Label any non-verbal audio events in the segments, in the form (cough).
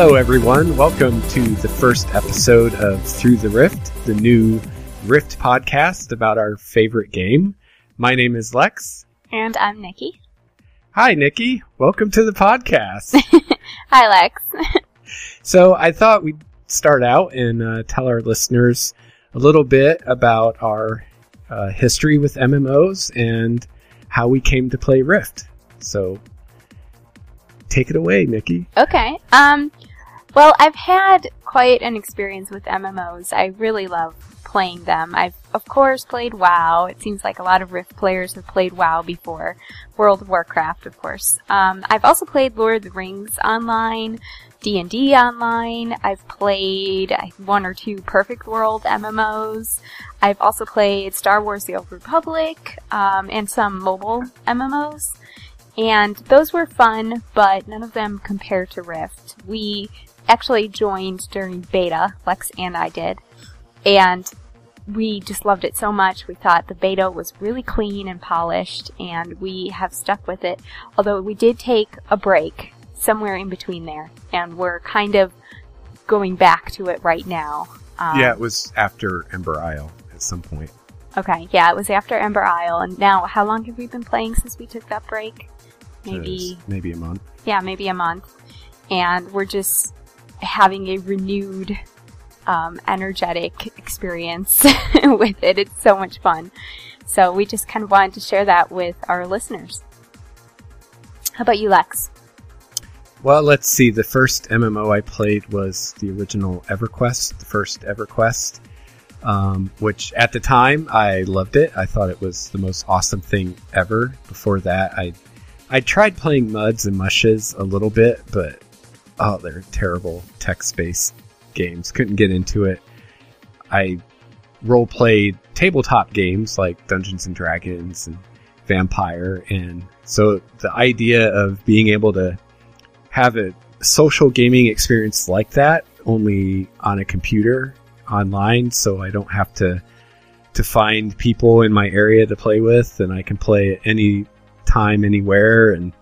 Hello, everyone. Welcome to the first episode of Through the Rift, the new Rift podcast about our favorite game. My name is Lex. And I'm Nikki. Hi, Nikki. Welcome to the podcast. (laughs) Hi, Lex. so, I thought we'd start out and uh, tell our listeners a little bit about our uh, history with MMOs and how we came to play Rift. So, take it away, Nikki. Okay. Um, well, I've had quite an experience with MMOs. I really love playing them. I've, of course, played WoW. It seems like a lot of Rift players have played WoW before. World of Warcraft, of course. Um, I've also played Lord of the Rings online, D&D online. I've played one or two Perfect World MMOs. I've also played Star Wars The Old Republic, um, and some mobile MMOs. And those were fun, but none of them compare to Rift. We actually joined during beta, Lex and I did, and we just loved it so much. We thought the beta was really clean and polished, and we have stuck with it. Although we did take a break somewhere in between there, and we're kind of going back to it right now. Um, yeah, it was after Ember Isle at some point. Okay, yeah, it was after Ember Isle, and now how long have we been playing since we took that break? maybe maybe a month. Yeah, maybe a month, and we're just having a renewed, um, energetic experience (laughs) with it. It's so much fun. So we just kind of wanted to share that with our listeners. How about you, Lex? Well, let's see. The first MMO I played was the original EverQuest, the first EverQuest, um, which at the time I loved it. I thought it was the most awesome thing ever. Before that, I I tried playing Muds and Mushes a little bit, but oh, they're terrible text-based games. Couldn't get into it. I role played tabletop games like Dungeons and Dragons and Vampire, and so the idea of being able to have a social gaming experience like that only on a computer online, so I don't have to to find people in my area to play with, and I can play any time anywhere and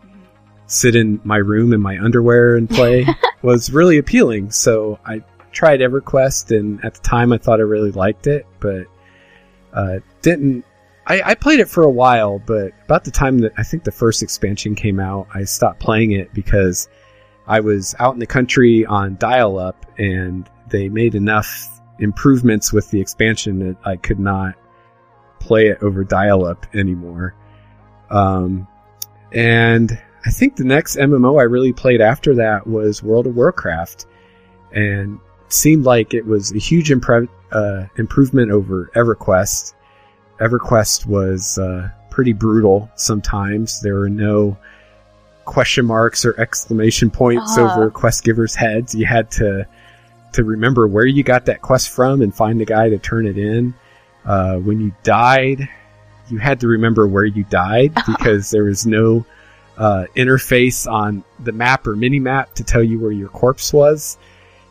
sit in my room in my underwear and play (laughs) was really appealing. So I tried EverQuest, and at the time I thought I really liked it, but uh, didn't. I, I played it for a while, but about the time that I think the first expansion came out, I stopped playing it because I was out in the country on dial up, and they made enough improvements with the expansion that I could not play it over dial up anymore. Um, and I think the next MMO I really played after that was World of Warcraft, and seemed like it was a huge impre- uh, improvement over EverQuest. EverQuest was uh, pretty brutal sometimes. There were no question marks or exclamation points uh-huh. over quest givers' heads. You had to to remember where you got that quest from and find the guy to turn it in. Uh, when you died, you had to remember where you died (laughs) because there was no uh, interface on the map or mini map to tell you where your corpse was.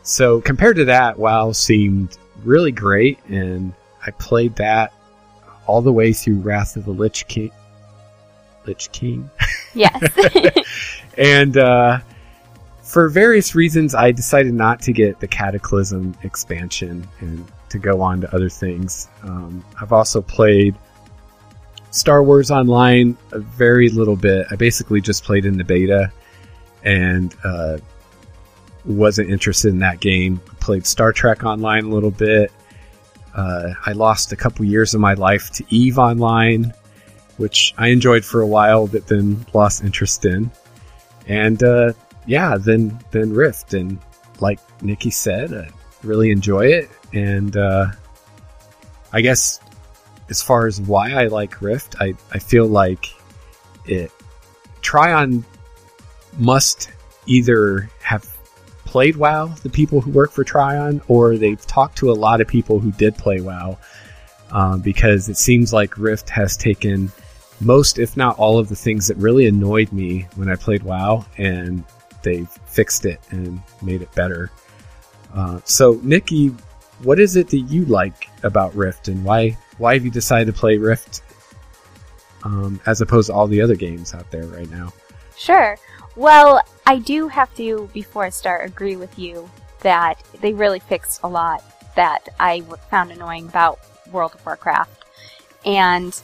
So compared to that, WoW seemed really great, and I played that all the way through Wrath of the Lich King. Lich King. Yes. (laughs) and uh, for various reasons, I decided not to get the Cataclysm expansion and to go on to other things. Um, I've also played Star Wars Online a very little bit. I basically just played in the beta and uh, wasn't interested in that game. Played Star Trek Online a little bit. Uh, I lost a couple years of my life to Eve Online, which I enjoyed for a while, but then lost interest in. And uh, yeah, then then Rift, and like Nikki said, I really enjoy it. And uh, I guess as far as why I like Rift, I, I feel like it Trion must either have played WoW, the people who work for Trion, or they've talked to a lot of people who did play WoW, um, because it seems like Rift has taken most, if not all, of the things that really annoyed me when I played WoW, and they've fixed it and made it better. Uh, so, Nikki, what is it that you like about Rift, and why why have you decided to play Rift um, as opposed to all the other games out there right now? Sure. Well, I do have to, before I start, agree with you that they really fixed a lot that I found annoying about World of Warcraft. And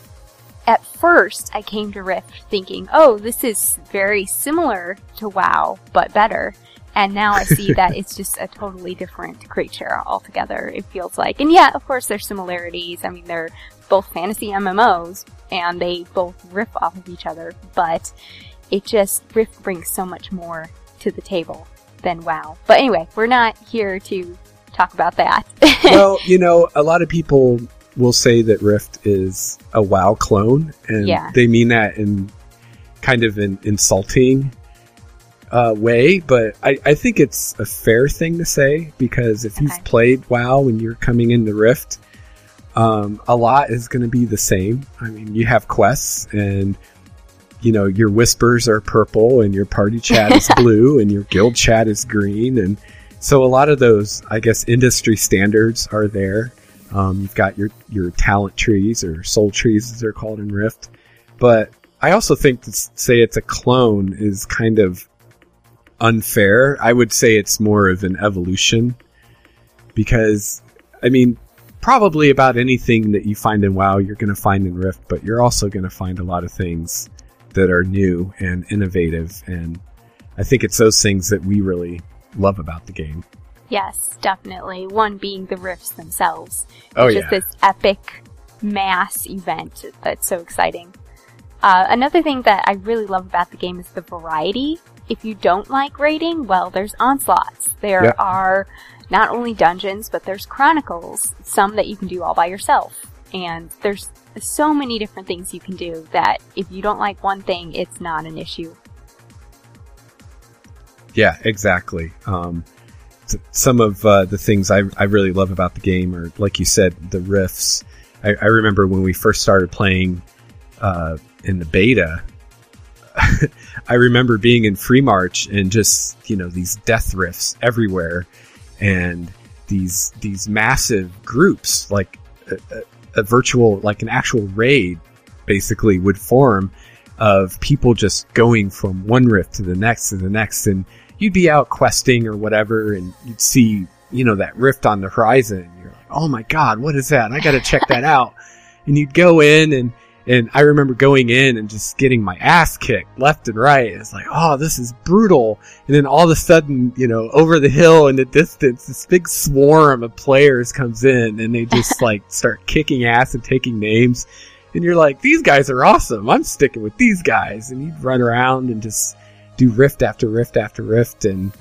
at first, I came to Rift thinking, oh, this is very similar to WoW, but better. And now I see that it's just a totally different creature altogether, it feels like. And yeah, of course, there's similarities. I mean, they're both fantasy MMOs, and they both riff off of each other, but it just, Rift brings so much more to the table than WoW. But anyway, we're not here to talk about that. (laughs) well, you know, a lot of people will say that Rift is a WoW clone, and Yeah. they mean that in kind of an insulting uh, way. But I, I think it's a fair thing to say because if Okay. you've played WoW when you're coming in into Rift, um, a lot is going to be the same. I mean, you have quests and. You know, your whispers are purple and your party chat is (laughs) blue and your guild chat is green. And so a lot of those, I guess, industry standards are there. Um, you've got your, your talent trees or soul trees as they're called in Rift. But I also think to say it's a clone is kind of unfair. I would say it's more of an evolution because, I mean, probably about anything that you find in WoW, you're going to find in Rift, but you're also going to find a lot of things that are new and innovative. And I think it's those things that we really love about the game. yes, definitely. One being the rifts themselves. Oh, It's yeah. just this epic mass event that's so exciting. Uh, another thing that I really love about the game is the variety. If you don't like raiding, well, there's onslaughts. There Yeah. are not only dungeons, but there's chronicles. Some that you can do all by yourself. And there's so many different things you can do that if you don't like one thing, it's not an issue. Yeah, exactly. Um, some of uh, the things I, I really love about the game are, like you said, the rifts. I, I remember when we first started playing uh, in the beta. (laughs) I remember being in Freemarch and just you know these death rifts everywhere, and these these massive groups like a, a, a virtual like an actual raid basically would form of people just going from one rift to the next to the next. And you'd be out questing or whatever and you'd see you know that rift on the horizon. And you're like oh my god what is that? I gotta check that out. And you'd go in and and i remember going in and just getting my ass kicked left and right it's like oh this is brutal and then all of a sudden you know over the hill in the distance this big swarm of players comes in and they just (laughs) like start kicking ass and taking names and you're like, these guys are awesome. I'm sticking with these guys. And you'd run around and just do rift after rift after rift. And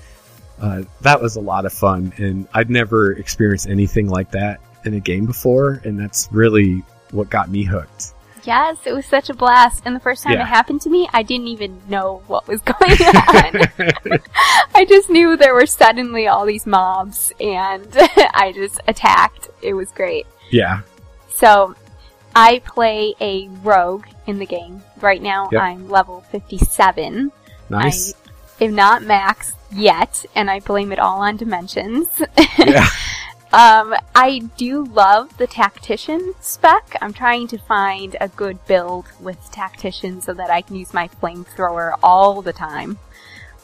uh, that was a lot of fun. And I'd never experienced anything like that in a game before. And that's really what got me hooked. Yes, it was such a blast. And the first time Yeah. it happened to me, I didn't even know what was (laughs) going on. (laughs) I just knew there were suddenly all these mobs and (laughs) I just attacked. It was great. yeah. So, I play a rogue in the game. Right now, Yep. I'm level 57. Nice. I am not max yet, and I blame it all on dimensions. yeah. Um, I do love the tactician spec. I'm trying to find a good build with tactician so that I can use my flamethrower all the time.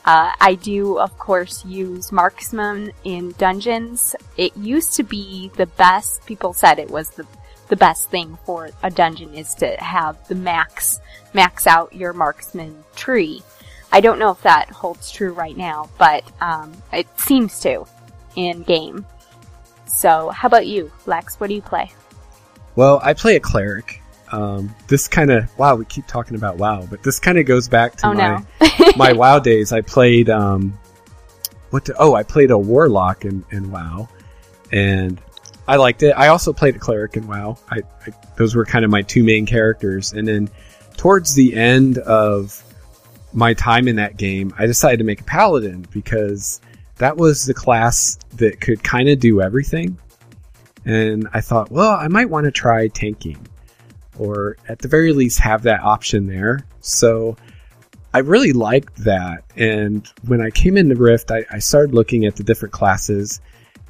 Uh, I do, of course, use marksman in dungeons. It used to be the best. People said it was the the best thing for a dungeon is to have the max max out your marksman tree. I don't know if that holds true right now, but um, it seems to in game. So, how about you, Lex? What do you play? Well, I play a cleric. Um, this kind of, wow, we keep talking about WoW, but this kind of goes back to oh my, no. (laughs) my WoW days. I played, um, what the, oh, I played a warlock in, in WoW, and I liked it. I also played a cleric in WoW. I, I those were kind of my two main characters, and then towards the end of my time in that game, I decided to make a paladin because that was the class that could kind of do everything. And I thought, well, I might want to try tanking, or at the very least have that option there. So I really liked that. And when I came into Rift, I, I started looking at the different classes.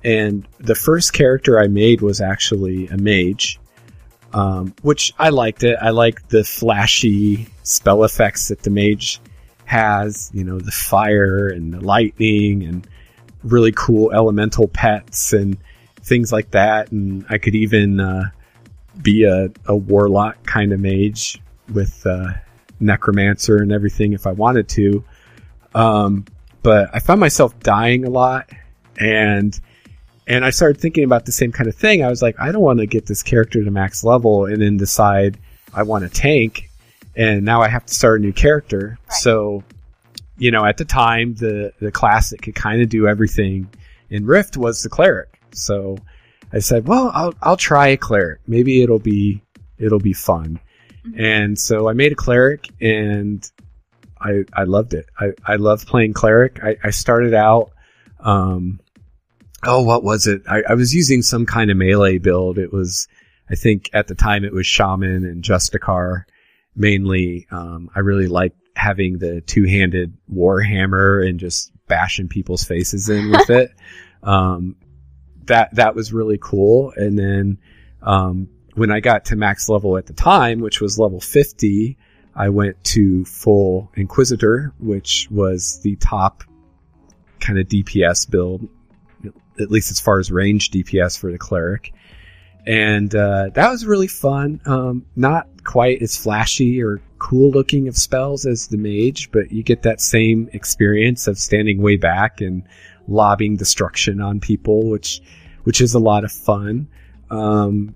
And the first character I made was actually a mage, um, which I liked it. I liked the flashy spell effects that the mage has, you know, the fire and the lightning and really cool elemental pets and things like that. And I could even uh, be a, a warlock kind of mage with uh, necromancer and everything if I wanted to. Um, but I found myself dying a lot and and I started thinking about the same kind of thing. I was like, I don't want to get this character to max level and then decide I want a tank and now I have to start a new character. Right. So, you know, at the time, the the class that could kind of do everything in Rift was the cleric. So I said, well, I'll I'll try a cleric. Maybe it'll be it'll be fun. Mm-hmm. And so I made a cleric, and I I loved it. I I loved playing cleric. I I started out. Um, oh, what was it? I, I was using some kind of melee build. It was, I think at the time it was shaman and Justicar mainly, um, I really like having the two-handed warhammer and just bashing people's faces in with it. (laughs) Um, that that was really cool. And then um, when I got to max level at the time, which was level 50, I went to full Inquisitor, which was the top kind of DPS build, at least as far as range DPS for the cleric and uh, that was really fun. Um, not quite as flashy or cool looking of spells as the mage, but you get that same experience of standing way back and lobbing destruction on people, which which is a lot of fun. Um,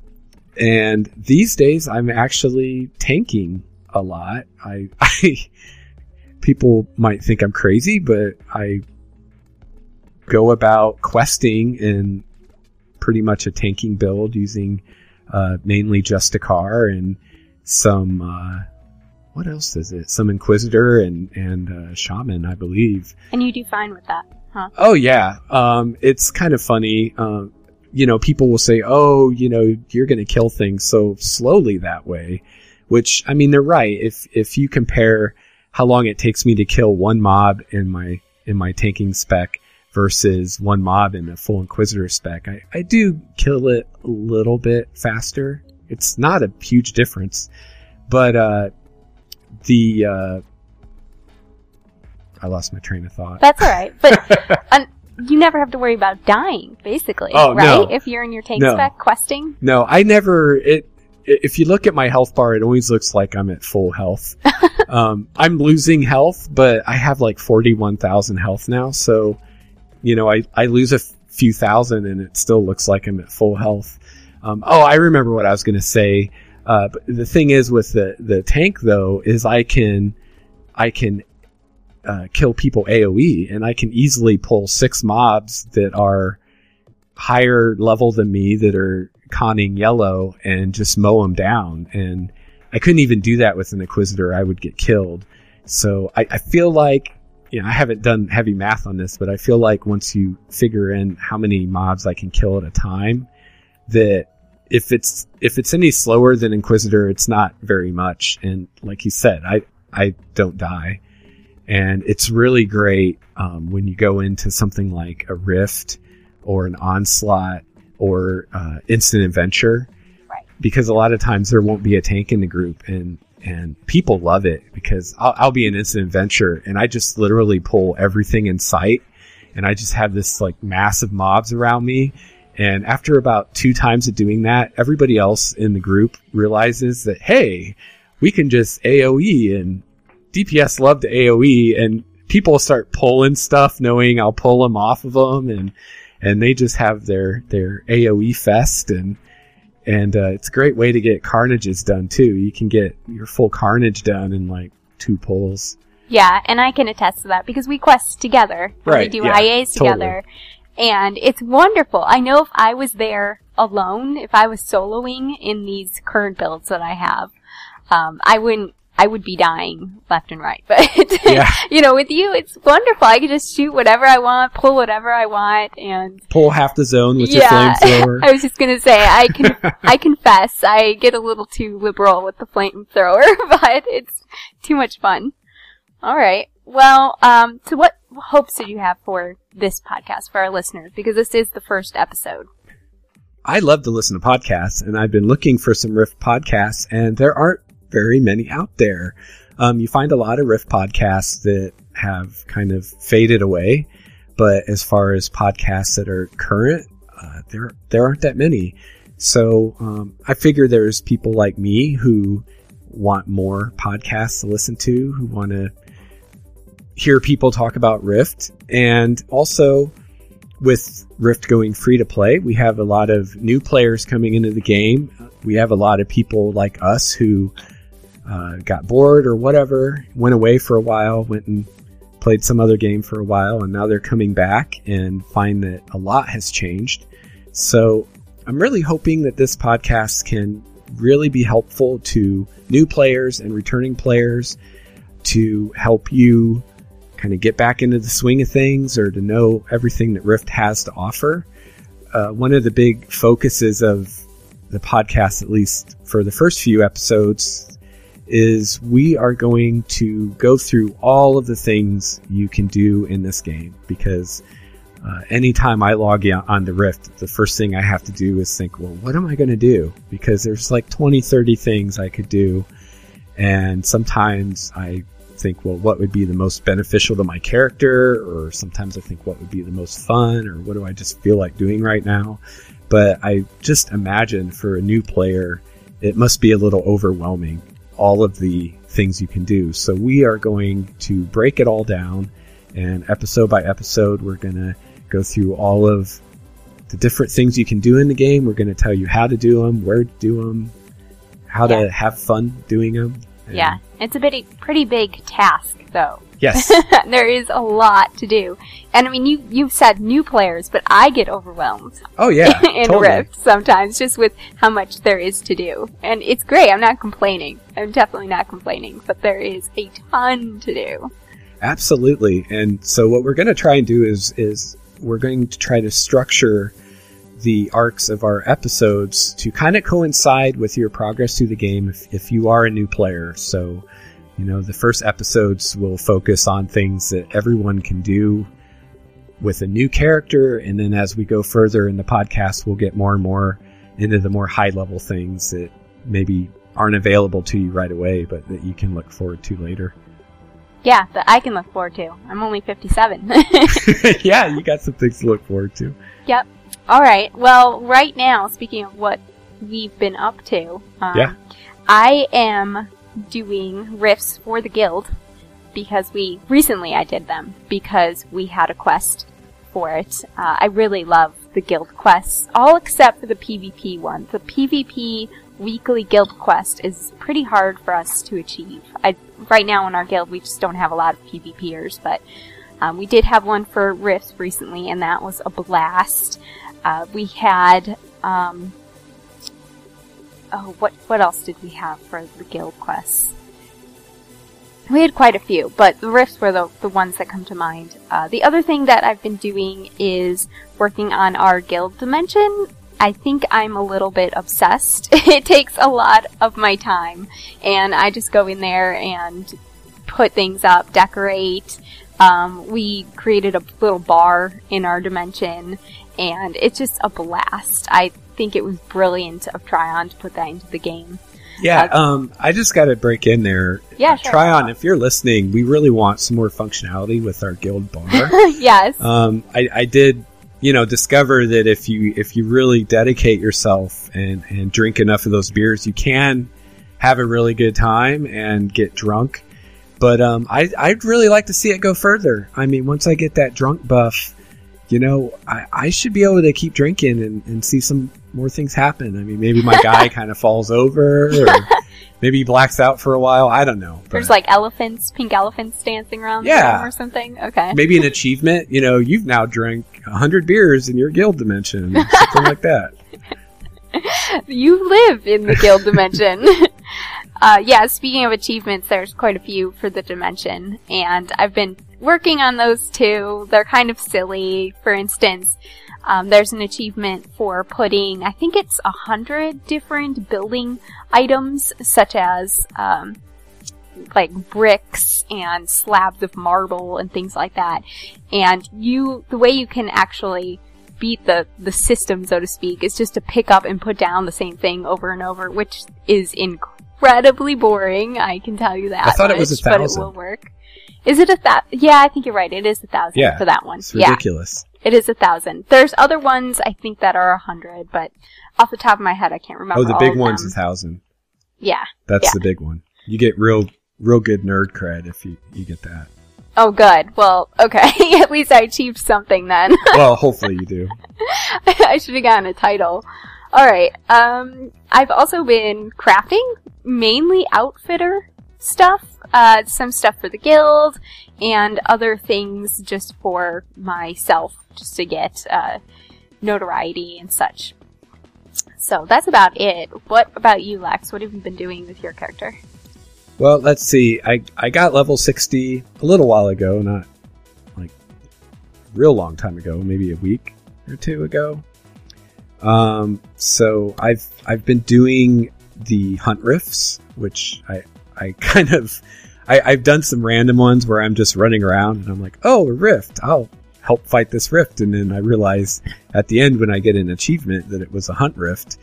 and these days, I'm actually tanking a lot. I, (laughs) I people might think I'm crazy, but I go about questing in pretty much a tanking build using uh, mainly car and some uh, what else is it? Some Inquisitor and and uh, Shaman, I believe. And you do fine with that, huh? Oh yeah, um, it's kind of funny. Um, you know, people will say, "Oh, you know, you're going to kill things so slowly that way," which I mean, they're right. If if you compare how long it takes me to kill one mob in my in my tanking spec versus one mob in a full Inquisitor spec. I, I do kill it a little bit faster. It's not a huge difference, but uh, the uh, I lost my train of thought. That's all right, but (laughs) um, you never have to worry about dying, basically. Oh right? no! If you're in your tank no. spec questing. No, I never. It if you look at my health bar, it always looks like I'm at full health. (laughs) um, I'm losing health, but I have like 41,000 health now, so you know, I, I lose a f- few thousand and it still looks like I'm at full health. Um, oh, I remember what I was going to say. Uh, but the thing is with the, the tank though, is I can, I can, uh, kill people AoE and I can easily pull six mobs that are higher level than me that are conning yellow and just mow them down. And I couldn't even do that with an Inquisitor. I would get killed. So I, I feel like you know, I haven't done heavy math on this, but I feel like once you figure in how many mobs I can kill at a time, that if it's if it's any slower than Inquisitor, it's not very much. And like he said, I I don't die, and it's really great um, when you go into something like a Rift or an Onslaught or uh, Instant Adventure, right. because a lot of times there won't be a tank in the group, and and people love it because I'll, I'll be an instant adventure and I just literally pull everything in sight and I just have this like massive mobs around me. And after about two times of doing that, everybody else in the group realizes that, hey, we can just AoE and DPS love to AoE and people start pulling stuff knowing I'll pull them off of them and, and they just have their, their AoE fest and, and uh, it's a great way to get carnages done too. You can get your full carnage done in like two pulls. Yeah, and I can attest to that because we quest together. Right. We do yeah, IAs together. Totally. And it's wonderful. I know if I was there alone, if I was soloing in these current builds that I have, um, I wouldn't I would be dying left and right. (laughs) But yeah. (laughs) you know, with you, it's wonderful. I can just shoot whatever I want, pull whatever I want, and pull half the zone with yeah. your flamethrower. (laughs) I was just gonna say, I can, I confess, I get a little too liberal with the flamethrower, but it's too much fun. All right. Well, um, so what hopes did you have for this podcast for our listeners? Because this is the first episode. I love to listen to podcasts, and I've been looking for some Rift podcasts, and there aren't very many out there. Um, you find a lot of Rift podcasts that have kind of faded away, but as far as podcasts that are current, uh, there there aren't that many. So um, I figure there's people like me who want more podcasts to listen to, who want to hear people talk about Rift, and also with Rift going free to play, we have a lot of new players coming into the game. We have a lot of people like us who uh, got bored or whatever, went away for a while, went and played some other game for a while, and now they're coming back and find that a lot has changed. So I'm really hoping that this podcast can really be helpful to new players and returning players to help you kind of get back into the swing of things or to know everything that Rift has to offer. Uh, one of the big focuses of the podcast, at least for the first few episodes, is we are going to go through all of the things you can do in this game because uh, anytime I log in on the Rift, the first thing I have to do is think, well, what am I going to do? Because there's like 20, 30 things I could do. And sometimes I think, well, what would be the most beneficial to my character? Or sometimes I think, what would be the most fun? Or what do I just feel like doing right now? But I just imagine for a new player, it must be a little overwhelming, all of the things you can do. So we are going to break it all down. And episode by episode, we're going to go through all of the different things you can do in the game. We're going to tell you how to do them, where to do them, how Yeah. to have fun doing them. Yeah, it's a bit, pretty big task though. Yes. (laughs) there is a lot to do. And I mean, you, you've said new players, but I get overwhelmed Oh yeah. (laughs) in totally. Rift sometimes just with how much there is to do. And it's great. I'm not complaining. I'm definitely not complaining, but there is a ton to do. Absolutely. And so what we're going to try and do is is we're going to try to structure the arcs of our episodes to kind of coincide with your progress through the game if, if you are a new player. So, you know, the first episodes will focus on things that everyone can do with a new character. And then as we go further in the podcast, we'll get more and more into the more high level things that maybe aren't available to you right away, but that you can look forward to later. Yeah, that I can look forward to. I'm only 57. (laughs) (laughs) yeah, you got some things to look forward to. Yep. All right. Well, right now, speaking of what we've been up to, um, Yeah. I am doing rifts for the guild because we recently I did them because we had a quest for it. Uh, I really love the guild quests, all except for the PvP one. The PvP weekly guild quest is pretty hard for us to achieve. I, right now in our guild, we just don't have a lot of PvPers, but um, we did have one for Rifts recently, and that was a blast. Uh, we had, um, oh, what what else did we have for the guild quests? We had quite a few, but the Rifts were the, the ones that come to mind. Uh, the other thing that I've been doing is working on our guild dimension. I think I'm a little bit obsessed. (laughs) it takes a lot of my time, and I just go in there and put things up, decorate. Um, we created a little bar in our dimension, and it's just a blast. I think it was brilliant of Trion to put that into the game. Yeah, um, I just got to break in there. Yeah, Uh, sure. Trion if you're listening. We really want some more functionality with our guild bar. (laughs) yes. um, I, I did, you know, discover that if you if you really dedicate yourself and and drink enough of those beers, you can have a really good time and get drunk. But um, I I'd really like to see it go further. I mean, once I get that drunk buff, you know, I, I should be able to keep drinking and, and see some more things happen. I mean, maybe my (laughs) guy kind of falls over, or (laughs) maybe he blacks out for a while. I don't know. There's like elephants, pink elephants dancing around Yeah. the room or something. Okay. maybe an achievement. You know, you've now drank hundred beers in your guild dimension, (laughs) something like that. you live in the guild dimension. Uh, yeah, speaking of achievements, there's quite a few for the dimension, and I've been working on those too. They're kind of silly. For instance, um, there's an achievement for putting, I think it's a hundred different building items, such as, um, like bricks and slabs of marble and things like that. And you, the way you can actually beat the, the system, so to speak, is just to pick up and put down the same thing over and over, which is incredibly boring. I can tell you that. I thought it was a a but it will work. Is it a thousand? Yeah, I think you're right. It is a thousand Yeah, for that one. It's Yeah, ridiculous. it is a thousand. There's other ones I think that are a hundred, but off the top of my head, I can't remember. Oh, the all big one's them. a thousand. Yeah. That's Yeah. the big one. You get real, real good nerd cred if you, you get that. Oh, good. Well, okay. (laughs) At least I achieved something then. well, hopefully you do. (laughs) I should have gotten a title. Alright, um, I've also been crafting, mainly outfitter stuff, uh, some stuff for the guild, and other things just for myself, just to get, uh, notoriety and such. So that's about it. What about you, Lex? What have you been doing with your character? Well, let's see. I I got level sixty a little while ago, not like real long time ago, maybe a week or two ago. Um, so I've I've been doing the hunt rifts, which I I (laughs) kind of I, I've done some random ones where I'm just running around and I'm like, oh, a rift, I'll help fight this rift, and then I realize at the end when I get an achievement that it was a hunt rift.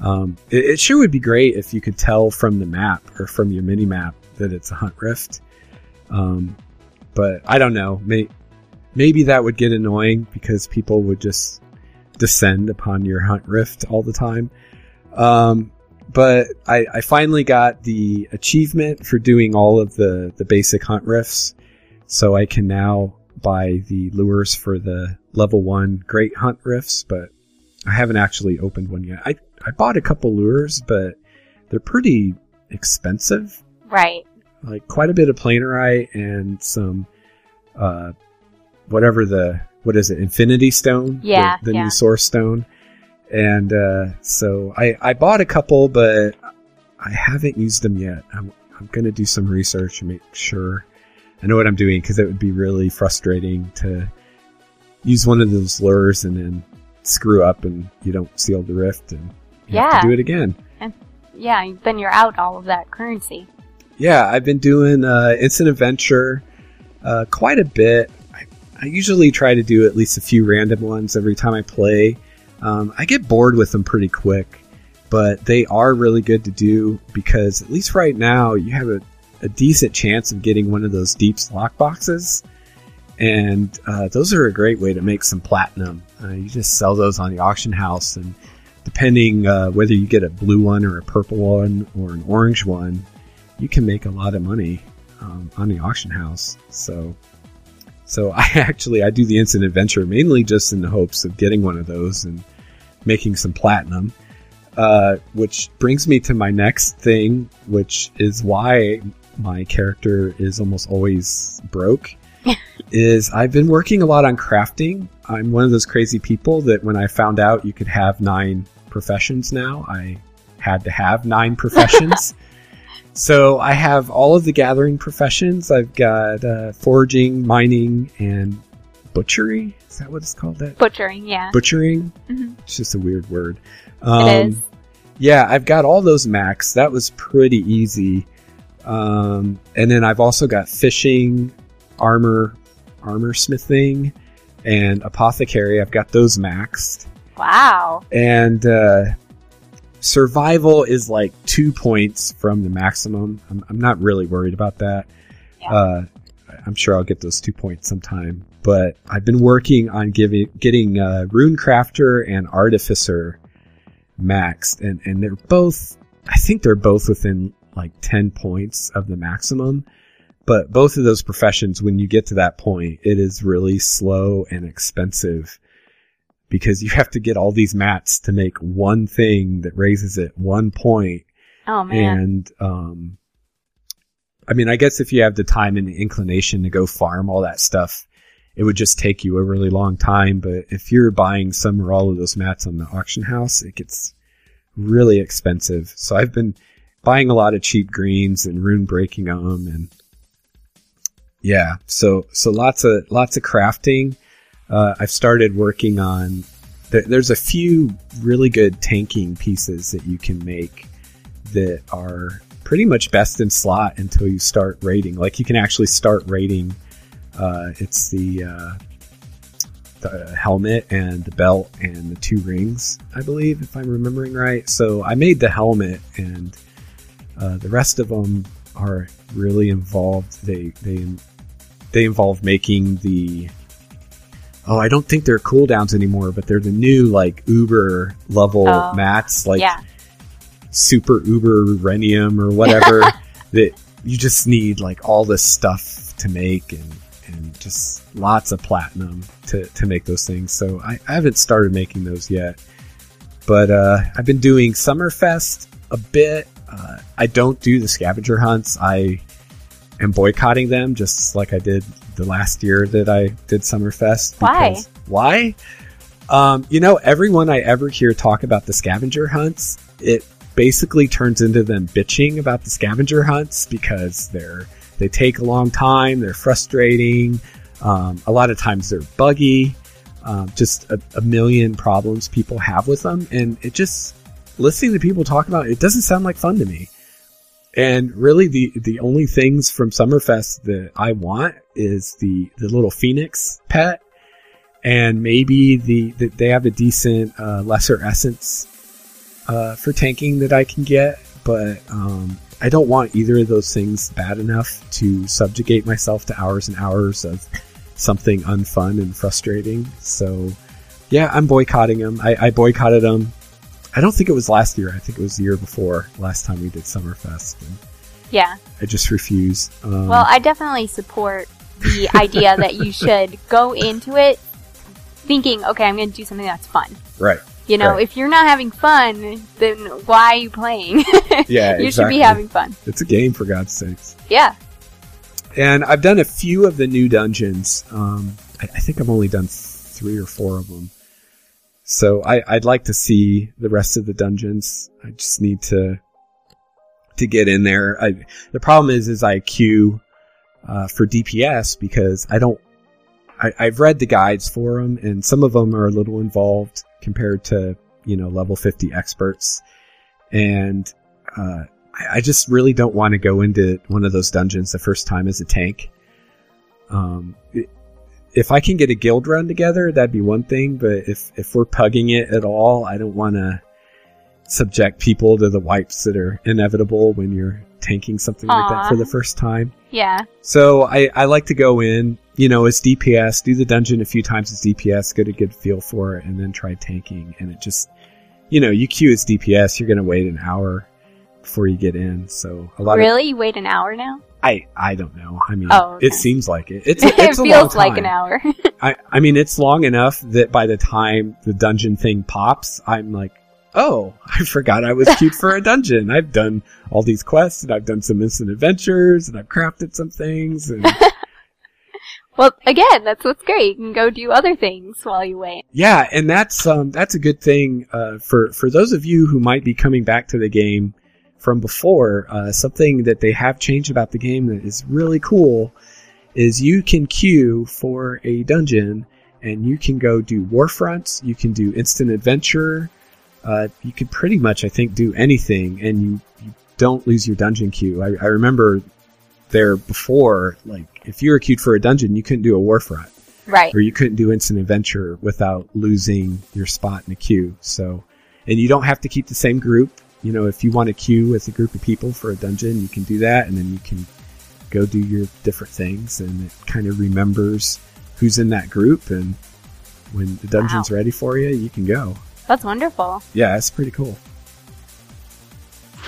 Um, it, it sure would be great if you could tell from the map or from your mini map that it's a hunt rift. Um, but I don't know. May, maybe that would get annoying because people would just descend upon your hunt rift all the time. Um, but I, I finally got the achievement for doing all of the, the basic hunt rifts. So I can now buy the lures for the level one great hunt rifts, but I haven't actually opened one yet. I, I bought a couple lures, but they're pretty expensive. Right. Like quite a bit of planarite and some, uh, whatever the, what is it, Infinity Stone? The- Yeah, The, yeah. new Source Stone. And, uh, so I, I bought a couple, but I haven't used them yet. I'm, I'm gonna do some research and make sure I know what I'm doing because it would be really frustrating to use one of those lures and then screw up and you don't seal the rift and you have Yeah. to do it again. Yeah, then you're out all of that currency. Yeah, I've been doing uh, Instant Adventure uh, quite a bit. I, usually try to do at least a few random ones every time I play. Um, I get bored with them pretty quick, but they are really good to do because at least right now you have a, a decent chance of getting one of those deep lock boxes. And uh, those are a great way to make some platinum. Uh, you just sell those on the auction house, and depending uh, whether you get a blue one or a purple one or an orange one, you can make a lot of money um, on the auction house. So, so (laughs) I actually I do the instant adventure mainly just in the hopes of getting one of those and making some platinum. Uh, which brings me to my next thing, which is why my character is almost always broke. (laughs) is I've been working a lot on crafting. I'm one of those crazy people that when I found out you could have nine professions now, I had to have nine professions. (laughs) So I have all of the gathering professions. I've got uh, foraging, mining, and butchery. Is that what it's called? That Butchering, yeah. butchering. Mhm. It's just a weird word. It Um, is. Yeah, I've got all those max. That was pretty easy. Um, and then I've also got fishing, armor, armor smithing, and apothecary. I've got those maxed Wow. and uh, survival is like two points from the maximum. I'm, I'm not really worried about that. Yeah. Uh, I'm sure I'll get those two points sometime. But I've been working on giving getting uh, runecrafter and artificer maxed, and and they're both. I think they're both within like ten points of the maximum. But both of those professions, when you get to that point, it is really slow and expensive because you have to get all these mats to make one thing that raises it one point. Oh man. And, um, I mean, I guess if you have the time and the inclination to go farm all that stuff, it would just take you a really long time. But if you're buying some or all of those mats on the auction house, it gets really expensive. So I've been buying a lot of cheap greens and rune breaking them and yeah, so, so lots of, lots of crafting. Uh, I've started working on, there, there's a few really good tanking pieces that you can make that are pretty much best in slot until you start raiding. Like you can actually start raiding. Uh, it's the, uh, the helmet and the belt and the two rings, I believe, if I'm remembering right. So I made the helmet and Uh, the rest of them are really involved. They they they involve making the oh I don't think they're cooldowns anymore, but they're the new like Uber level Oh, mats, like yeah. super Uber Renium or whatever. (laughs) that you just need like all this stuff to make and and just lots of platinum to to make those things. So I, I haven't started making those yet, but uh, I've been doing Summerfest a bit. Uh, I don't do the scavenger hunts. I am boycotting them just like I did the last year that I did Summerfest. Why? Why? Um, you know, everyone I ever hear talk about the scavenger hunts, it basically turns into them bitching about the scavenger hunts because they're they take a long time, they're frustrating. Um, a lot of times they're buggy. Um, just a, a million problems people have with them, and it just listening to people talk about it, it doesn't sound like fun to me. And really, the the only things from Summerfest that I want is the the little phoenix pet, and maybe the that they have a decent uh, lesser essence uh, for tanking that I can get, but um, I don't want either of those things bad enough to subjugate myself to hours and hours of something unfun and frustrating. So, yeah, I'm boycotting them. I, I boycotted them. I don't think it was last year. I think it was the year before last time we did Summerfest. And Yeah. I just refuse. Um, Well, I definitely support the idea that you (laughs) should go into it thinking, okay, I'm going to do something that's fun. right. You know, Right. if you're not having fun, then why are you playing? (laughs) Yeah, you should be having fun. It's a game for God's sakes. Yeah. And I've done a few of the new dungeons. Um, I, I think I've only done three or four of them. So I, I'd like to see the rest of the dungeons. I just need to to get in there. I, the problem is, is I queue uh, for DPS because I don't. I, I've read the guides for them, and some of them are a little involved compared to you know level fifty experts, and uh, I, I just really don't want to go into one of those dungeons the first time as a tank. Um, i- if I can get a guild run together, that'd be one thing. But if if we're pugging it at all, I don't want to subject people to the wipes that are inevitable when you're tanking something like that for the first time. Yeah. So I, I like to go in, you know, as DPS, do the dungeon a few times as DPS, get a good feel for it, and then try tanking. And it just, you know, you queue as DPS, you're going to wait an hour before you get in. So a lot of Really? You wait an hour now? I I don't know. I mean, Oh, okay. it seems like it. It's (laughs) it it's long feels like an hour. (laughs) I I mean, it's long enough that by the time the dungeon thing pops, I'm like, oh, I forgot I was queued for a (laughs) dungeon. I've done all these quests and I've done some instant adventures and I've crafted some things and well, again, that's what's great. You can go do other things while you wait. yeah, and that's um that's a good thing uh, for for those of you who might be coming back to the game from before. Uh, something that they have changed about the game that is really cool is you can queue for a dungeon and you can go do war fronts. You can do instant adventure. Uh, you can pretty much, I think, do anything, and you, you don't lose your dungeon queue. I, I remember there before, like if you were queued for a dungeon, you couldn't do a warfront. Right. or you couldn't do instant adventure without losing your spot in a queue. So, and you don't have to keep the same group. You know, if you want to queue with a group of people for a dungeon, you can do that, and then you can go do your different things, and it kind of remembers who's in that group, and when the dungeon's ready for you, you can go. That's wonderful. Yeah, it's pretty cool.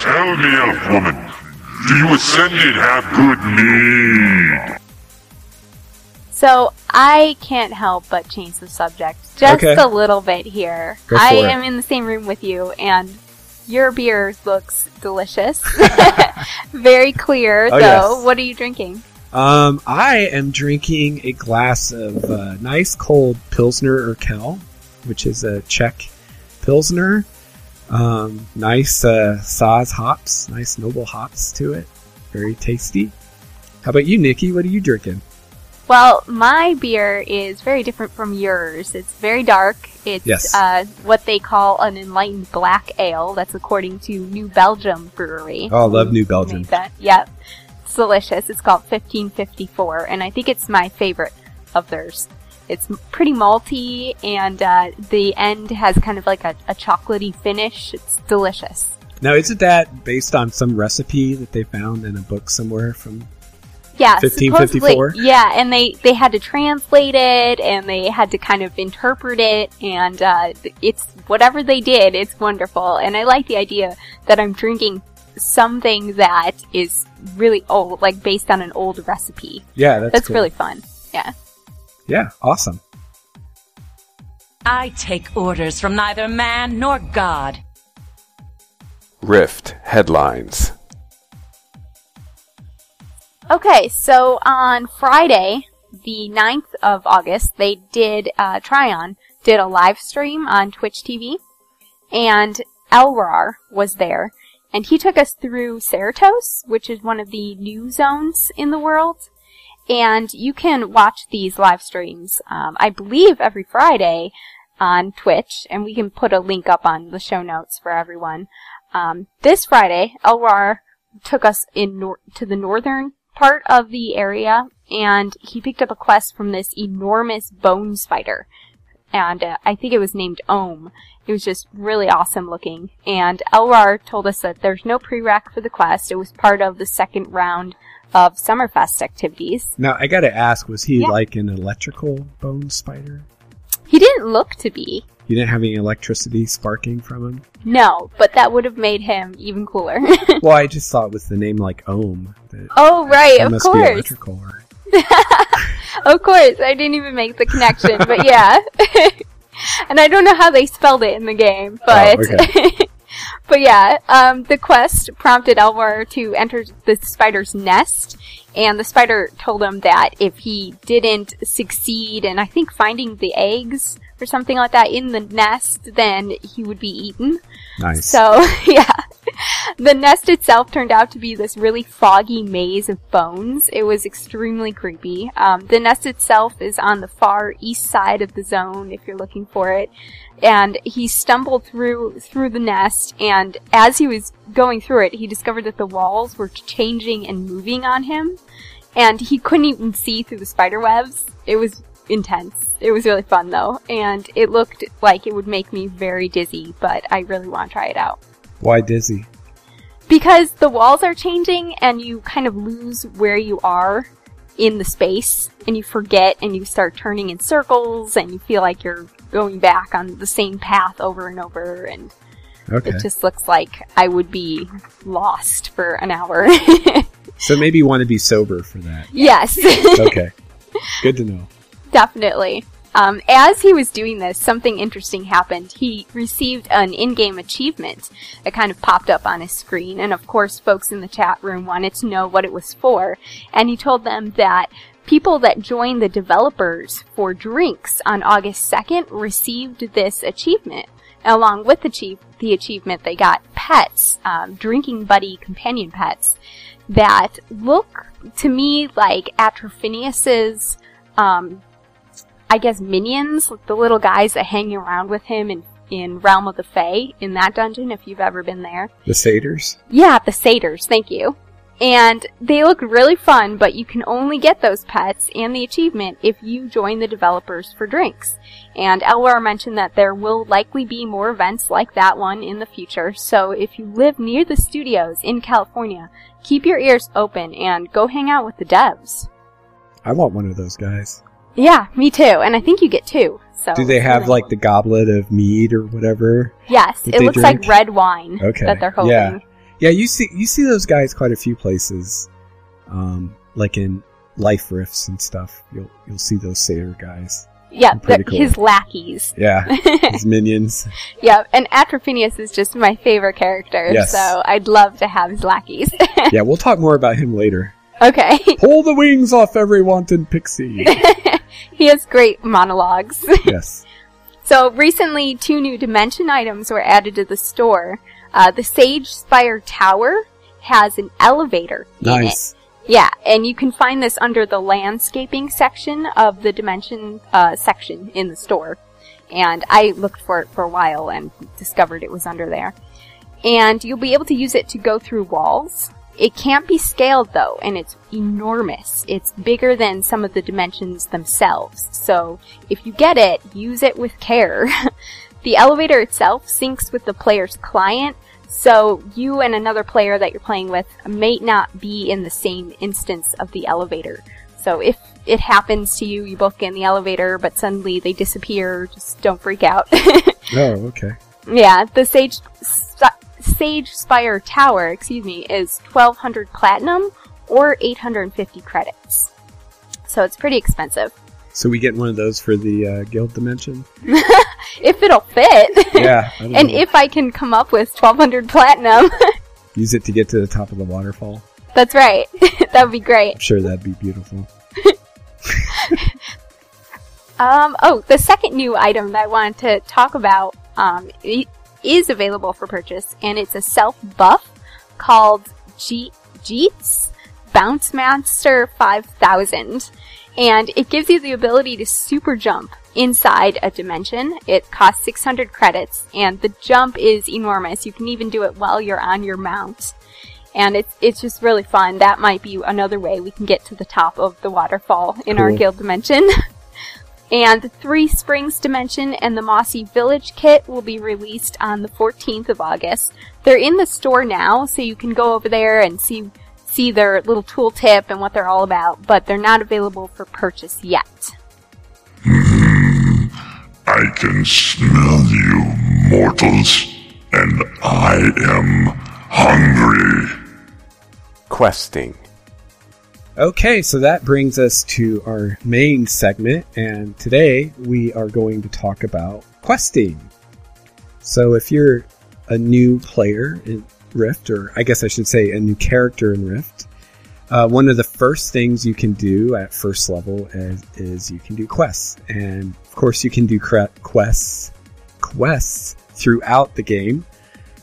Tell me, elf woman, do you ascended have good need? So I can't help but change the subject just Okay. a little bit here. Go I it. am in the same room with you, and your beer looks delicious. (laughs) (laughs) Very clear, Oh, though. yes. What are you drinking? Um, I am drinking a glass of uh, nice cold Pilsner Urquell, which is a Czech Pilsner. Um, nice uh, Saaz hops, nice noble hops to it. Very tasty. How about you, Nikki? What are you drinking? Well, my beer is very different from yours. It's very dark. It's Yes. uh, what they call an enlightened black ale. That's according to New Belgium Brewery. Oh, I love New Belgium. that. Yep. It's delicious. It's called 1554, and I think it's my favorite of theirs. It's pretty malty, and uh, the end has kind of like a, a chocolatey finish. It's delicious. Now, isn't that based on some recipe that they found in a book somewhere from? Yeah, 1554? supposedly- Yeah, and they they had to translate it, and they had to kind of interpret it, and uh, it's whatever they did, it's wonderful. And I like the idea that I'm drinking something that is really old, like based on an old recipe. Yeah, that's, That's cool. really fun. Yeah. yeah, awesome. I take orders from neither man nor God. Rift headlines. Okay, so on Friday, the 9th of August, they did, uh, Trion did a live stream on Twitch TV, and Elrar was there, and he took us through Seratos, which is one of the new zones in the world, and you can watch these live streams, um, I believe every Friday on Twitch, and we can put a link up on the show notes for everyone. Um, this Friday, Elrar took us in nor- to the northern part of the area, and he picked up a quest from this enormous bone spider. And uh, I think it was named Ohm. It was just really awesome looking. And Elrar told us that there's no prereq for the quest. It was part of the second round of Summerfest activities. Now, I gotta ask, was he Yeah. like an electrical bone spider? He didn't look to be. You didn't have any electricity sparking from him? No, but that would have made him even cooler. (laughs) well, I just thought with the name like Ohm. That oh, right, of must be course. (laughs) Of course, I didn't even make the connection, but yeah. (laughs) and I don't know how they spelled it in the game, but Oh, but yeah, um, the quest prompted Elvar to enter the spider's nest, and the spider told him that if he didn't succeed in, I think, finding the eggs or something like that in the nest, then he would be eaten. nice. So, (laughs) yeah. The nest itself turned out to be this really foggy maze of bones. It was extremely creepy. Um, the nest itself is on the far east side of the zone if you're looking for it. And he stumbled through, through the nest and as he was going through it, he discovered that the walls were changing and moving on him. And he couldn't even see through the spider webs. It was intense. It was really fun though. And it looked like it would make me very dizzy, but I really want to try it out. Why dizzy? Because the walls are changing and you kind of lose where you are in the space and you forget and you start turning in circles and you feel like you're going back on the same path over and over and Okay. it just looks like I would be lost for an hour. (laughs) so maybe you want to be sober for that. yes. Okay. Good to know. (laughs) Definitely. Um, as he was doing this, something interesting happened. He received an in-game achievement that kind of popped up on his screen, and of course, folks in the chat room wanted to know what it was for. And he told them that people that joined the developers for drinks on August 2nd received this achievement. Along with the, chief, the achievement, they got pets, um, drinking buddy companion pets that look to me like Atrophinius's um, I guess minions, the little guys that hang around with him in, in Realm of the Fae in that dungeon, if you've ever been there. The satyrs? Yeah, the satyrs, thank you. And they look really fun, but you can only get those pets and the achievement if you join the developers for drinks. And Elwar mentioned that there will likely be more events like that one in the future, so if you live near the studios in California, keep your ears open and go hang out with the devs. I want one of those guys. Yeah, me too, and I think you get two. So Do they have like the goblet of mead or whatever? Yes, it looks drink? like red wine Okay, that they're holding. yeah. Yeah, you see you see those guys quite a few places. Um, like in life rifts and stuff. You'll you'll see those satyr guys. Yeah, the- cool. his lackeys. Yeah. (laughs) His minions. Yeah, and Atrophinius is just my favorite character, Yes. so I'd love to have his lackeys. Yeah, we'll talk more about him later. (laughs) okay. Pull the wings off every wanton pixie. (laughs) he has great monologues. (laughs) yes. so recently, two new dimension items were added to the store. Uh, the Sage Spire Tower has an elevator in it. Nice. Yeah, and you can find this under the landscaping section of the dimension uh, section in the store. And I looked for it for a while and discovered it was under there. And you'll be able to use it to go through walls. It can't be scaled though, and it's enormous. It's bigger than some of the dimensions themselves. So if you get it, use it with care. (laughs) the elevator itself syncs with the player's client, So you and another player that you're playing with may not be in the same instance of the elevator. So if it happens to you, you both get in the elevator, but suddenly they disappear, just don't freak out. (laughs) Oh, okay. yeah, the Sage, Sage Spire Tower, excuse me, is 1200 platinum or 850 credits. So it's pretty expensive. So we get one of those for the uh, guild dimension. (laughs) If it'll fit. Yeah. (laughs) And know. if I can come up with 1200 platinum. (laughs) use it to get to the top of the waterfall. That's right. that would be great. I'm sure that'd be beautiful. Um, oh, the second new item that I wanted to talk about um, is available for purchase, and it's a self buff called Jeets Bounce Master 5000. And it gives you the ability to super jump inside a dimension. It costs 600 credits, and the jump is enormous. You can even do it while you're on your mount. And it's, it's just really fun. That might be another way we can get to the top of the waterfall in our Cool. guild dimension. (laughs) And the Three Springs Dimension and the Mossy Village kit will be released on the 14th of August. They're in the store now, so you can go over there and see see their little tooltip and what they're all about, but they're not available for purchase yet. Hmm, I can smell you, mortals, and I am hungry. Questing. Okay, so that brings us to our main segment, and today we are going to talk about questing. So if you're a new player in Rift, or I guess I should say a new character in Rift, uh, one of the first things you can do at first level is, is you can do quests, and of course you can do quests quests throughout the game,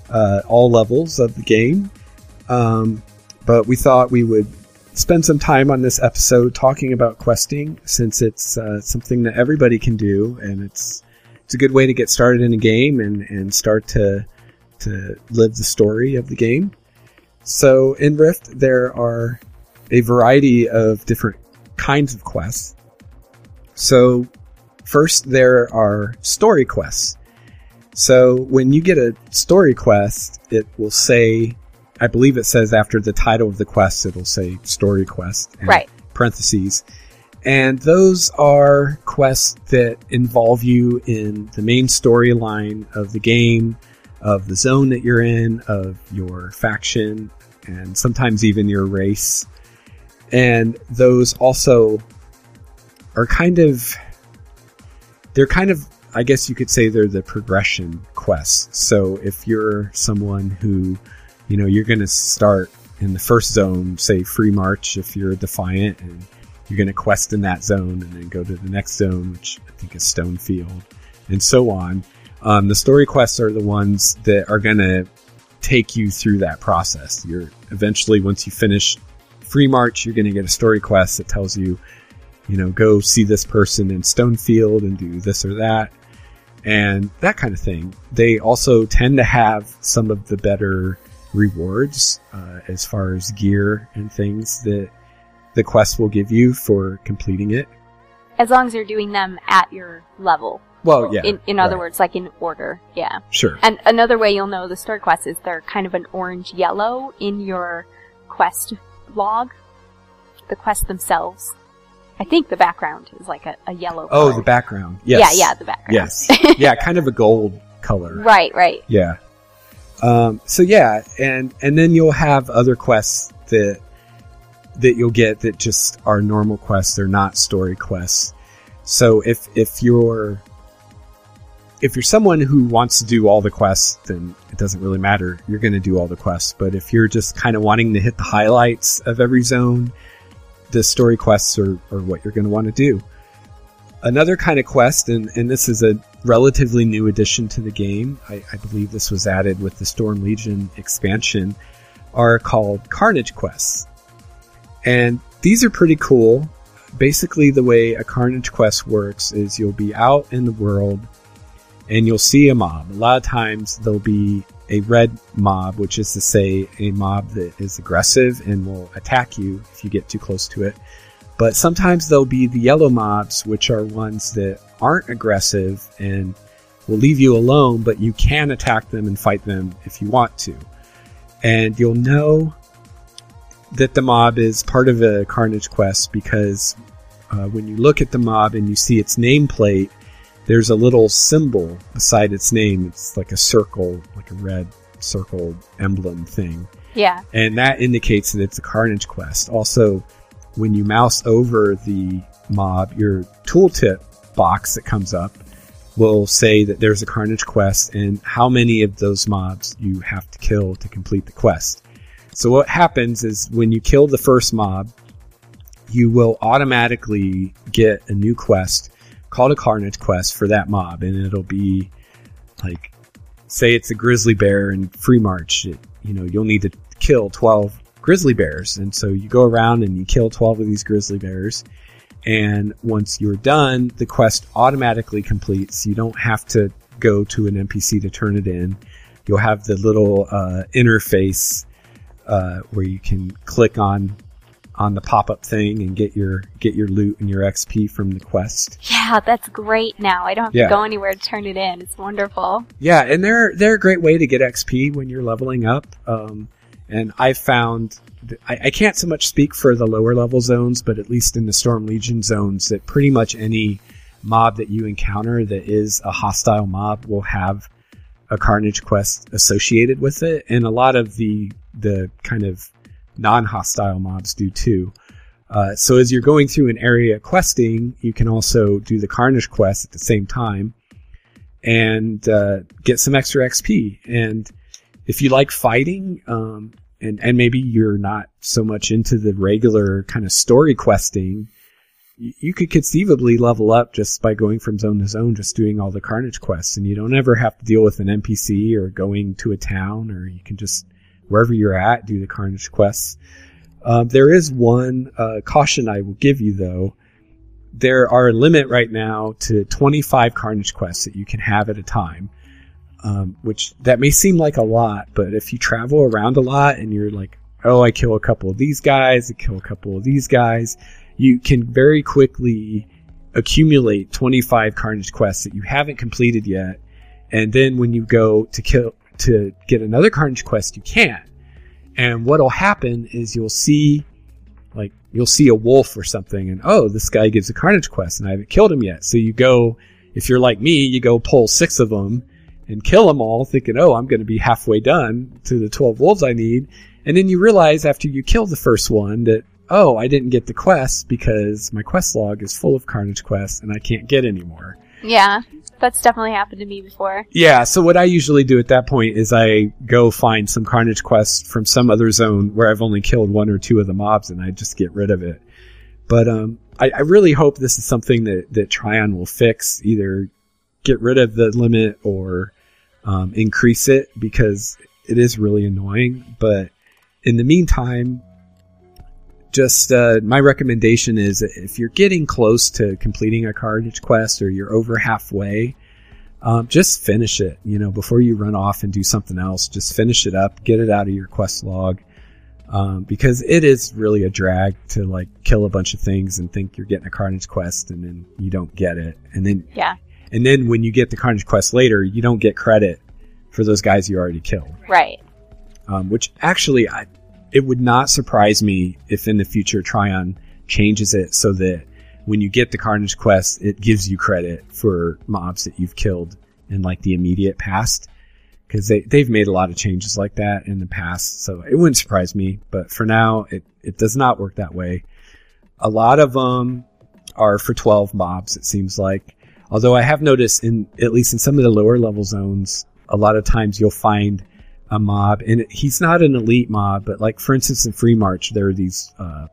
uh, all levels of the game. Um, but we thought we would spend some time on this episode talking about questing since it's uh, something that everybody can do and it's it's a good way to get started in a game and, and start to to live the story of the game. So in Rift there are a variety of different kinds of quests. So first there are story quests. So when you get a story quest, it will say I believe it says after the title of the quest, it'll say story quest. and Right. Parentheses. And those are quests that involve you in the main storyline of the game, of the zone that you're in, of your faction, and sometimes even your race. And those also are kind of, they're kind of, I guess you could say they're the progression quests. So if you're someone who you know, you're going to start in the first zone, say Freemarch if you're defiant, and you're going to quest in that zone and then go to the next zone, which I think is Stonefield, and so on. Um, the story quests are the ones that are going to take you through that process. You're eventually, once you finish Freemarch, you're going to get a story quest that tells you, you know, go see this person in Stonefield and do this or that, and that kind of thing. They also tend to have some of the better rewards uh, as far as gear and things that the quest will give you for completing it. As long as you're doing them at your level. Well, yeah. In, in other right. words, like in order. Yeah. sure. And another way you'll know the story quests is they're kind of an orange yellow in your quest log. The quests themselves. I think the background is like a, a yellow Oh, color. the background. Yes. Yeah, yeah, the background. Yes. yeah, kind of a gold color. (laughs) Right, right. Yeah. Um, so yeah, and and then you'll have other quests that that you'll get that just are normal quests. They're not story quests. So if if you're if you're someone who wants to do all the quests, then it doesn't really matter. You're going to do all the quests. But if you're just kind of wanting to hit the highlights of every zone, the story quests are, are what you're going to want to do. Another kind of quest, and, and this is a relatively new addition to the game. I, I believe this was added with the Storm Legion expansion, are called Carnage quests. And these are pretty cool. Basically, the way a Carnage quest works is you'll be out in the world and you'll see a mob. A lot of times there'll be a red mob, which is to say a mob that is aggressive and will attack you if you get too close to it. But sometimes there'll be the yellow mobs, which are ones that aren't aggressive and will leave you alone, but you can attack them and fight them if you want to. And you'll know that the mob is part of a Carnage quest because uh, when you look at the mob and you see its nameplate, there's a little symbol beside its name. It's like a circle, like a red circle emblem thing. Yeah. And that indicates that it's a Carnage quest. Also, when you mouse over the mob, your tooltip box that comes up will say that there's a Carnage quest and how many of those mobs you have to kill to complete the quest. So what happens is when you kill the first mob, you will automatically get a new quest called a Carnage quest for that mob, and it'll be like, say it's a grizzly bear in Freemarch. It, you know, you'll need to kill twelve grizzly bears, and so you go around and you kill twelve of these grizzly bears. And once you're done, the quest automatically completes. You don't have to go to an NPC to turn it in. You'll have the little uh, interface uh, where you can click on on the pop up thing and get your get your loot and your XP from the quest. Yeah, that's great now. I don't have Yeah. to go anywhere to turn it in. It's wonderful. Yeah, and they're they're a great way to get XP when you're leveling up. Um, and I found I, I can't so much speak for the lower level zones, but at least in the Storm Legion zones, that pretty much any mob that you encounter that is a hostile mob will have a Carnage quest associated with it, and a lot of the the kind of non-hostile mobs do too. Uh, so as you're going through an area questing, you can also do the Carnage quest at the same time and uh, get some extra XP. And if you like fighting, um, and and maybe you're not so much into the regular kind of story questing, you, could conceivably level up just by going from zone to zone, just doing all the Carnage quests, and you don't ever have to deal with an NPC or going to a town, or you can just wherever you're at do the Carnage quests. Um, there is one uh, caution I will give you though there are a limit right now to 25 Carnage quests that you can have at a time. Um, which that may seem like a lot, but if you travel around a lot and you're like, oh, I kill a couple of these guys, I kill a couple of these guys, you can very quickly accumulate 25 Carnage quests that you haven't completed yet. And then when you go to kill, to get another Carnage quest, you can't. And what'll happen is you'll see like you'll see a wolf or something and oh this guy gives a carnage quest and i haven't killed him yet so you go if you're like me you go pull six of them and kill them all thinking oh i'm going to be halfway done to the 12 wolves i need and then you realize after you kill the first one that oh i didn't get the quest because my quest log is full of carnage quests and i can't get any more Yeah, that's definitely happened to me before. yeah, so what I usually do at that point is I go find some Carnage quest from some other zone where I've only killed one or two of the mobs and I just get rid of it. But um, I, I really hope this is something that, that Trion will fix, either get rid of the limit or um, increase it because it is really annoying. But in the meantime, just uh, my recommendation is if you're getting close to completing a Carnage quest or you're over halfway, um, just finish it. You know, before you run off and do something else, just finish it up, get it out of your quest log, um, because it is really a drag to like kill a bunch of things and think you're getting a Carnage quest and then you don't get it, and then Yeah, and then when you get the Carnage quest later, you don't get credit for those guys you already killed right. um, which actually I, it would not surprise me if in the future Trion changes it so that when you get the Carnage quest, it gives you credit for mobs that you've killed in like the immediate past. Because they, they've made a lot of changes like that in the past, so it wouldn't surprise me. But for now, it, it does not work that way. A lot of them are for 12 mobs, it seems like. Although I have noticed in, at least in some of the lower level zones, a lot of times you'll find a mob, and he's not an elite mob, but like for instance in Freemarch, there are these uh,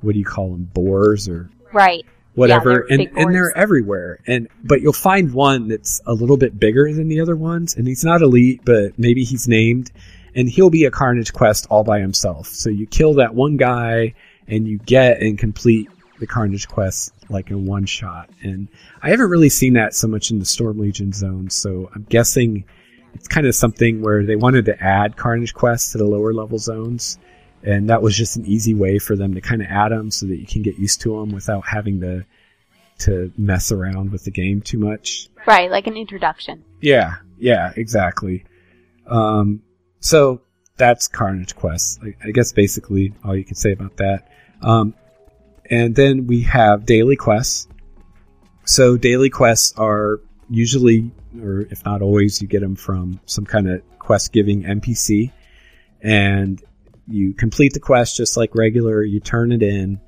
what do you call them, boars or Right. whatever, they're and and they're everywhere. And but you'll find one that's a little bit bigger than the other ones, and he's not elite, but maybe he's named, and he'll be a Carnage quest all by himself. So you kill that one guy, and you get and complete the Carnage quest like in one shot. And I haven't really seen that so much in the Storm Legion zone, so I'm guessing it's kind of something where they wanted to add Carnage quests to the lower level zones. And that was just an easy way for them to kind of add them so that you can get used to them without having to to mess around with the game too much. Right, like an introduction. Yeah, yeah, exactly. Um, so that's Carnage Quest. I, I guess basically all you can say about that. Um, and then we have daily quests. So daily quests are usually, or if not always, you get them from some kind of quest giving NPC. And you complete the quest just like regular, you turn it in,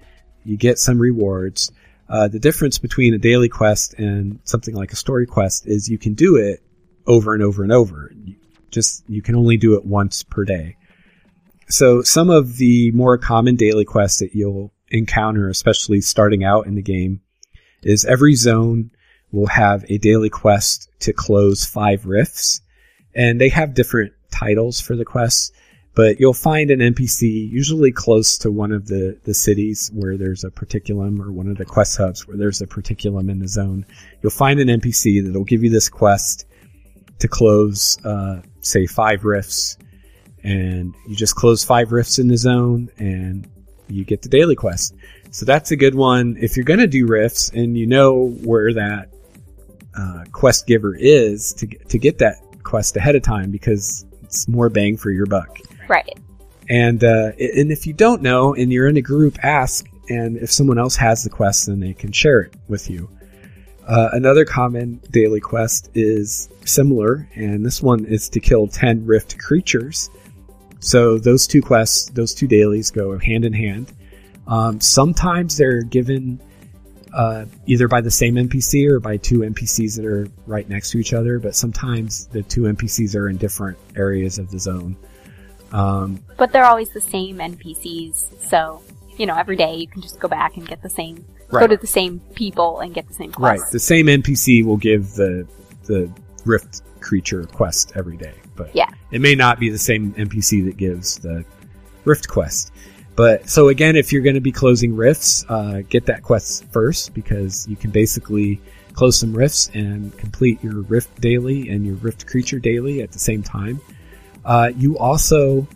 you get some rewards. Uh, the difference between a daily quest and something like a story quest is you can do it over and over and over. Just you can only do it once per day. So some of the more common daily quests that you'll encounter, especially starting out in the game, is every zone will have a daily quest to close five rifts, and they have different titles for the quests. But you'll find an NPC usually close to one of the, the cities where there's a porticulum or one of the quest hubs where there's a porticulum in the zone. You'll find an NPC that'll give you this quest to close, uh, say five rifts and you just close five rifts in the zone and you get the daily quest. So that's a good one. If you're going to do rifts and you know where that uh, quest giver is to to get that quest ahead of time because it's more bang for your buck. Right. And uh, and if you don't know and you're in a group, ask. And if someone else has the quest, then they can share it with you. Uh, another common daily quest is similar, and this one is to kill 10 rift creatures. So those two quests, those two dailies go hand in hand. Um, sometimes they're given uh, either by the same NPC or by two NPCs that are right next to each other, but sometimes the two NPCs are in different areas of the zone. Um, But they're always the same NPCs, so you know every day you can just go back and get the same, go Right. to the same people and get the same quest. right, the same NPC will give the the Rift creature quest every day, but Yeah. it may not be the same NPC that gives the Rift quest. But so again, if you're going to be closing rifts, uh, get that quest first because you can basically close some rifts and complete your rift daily and your rift creature daily at the same time. Uh, you also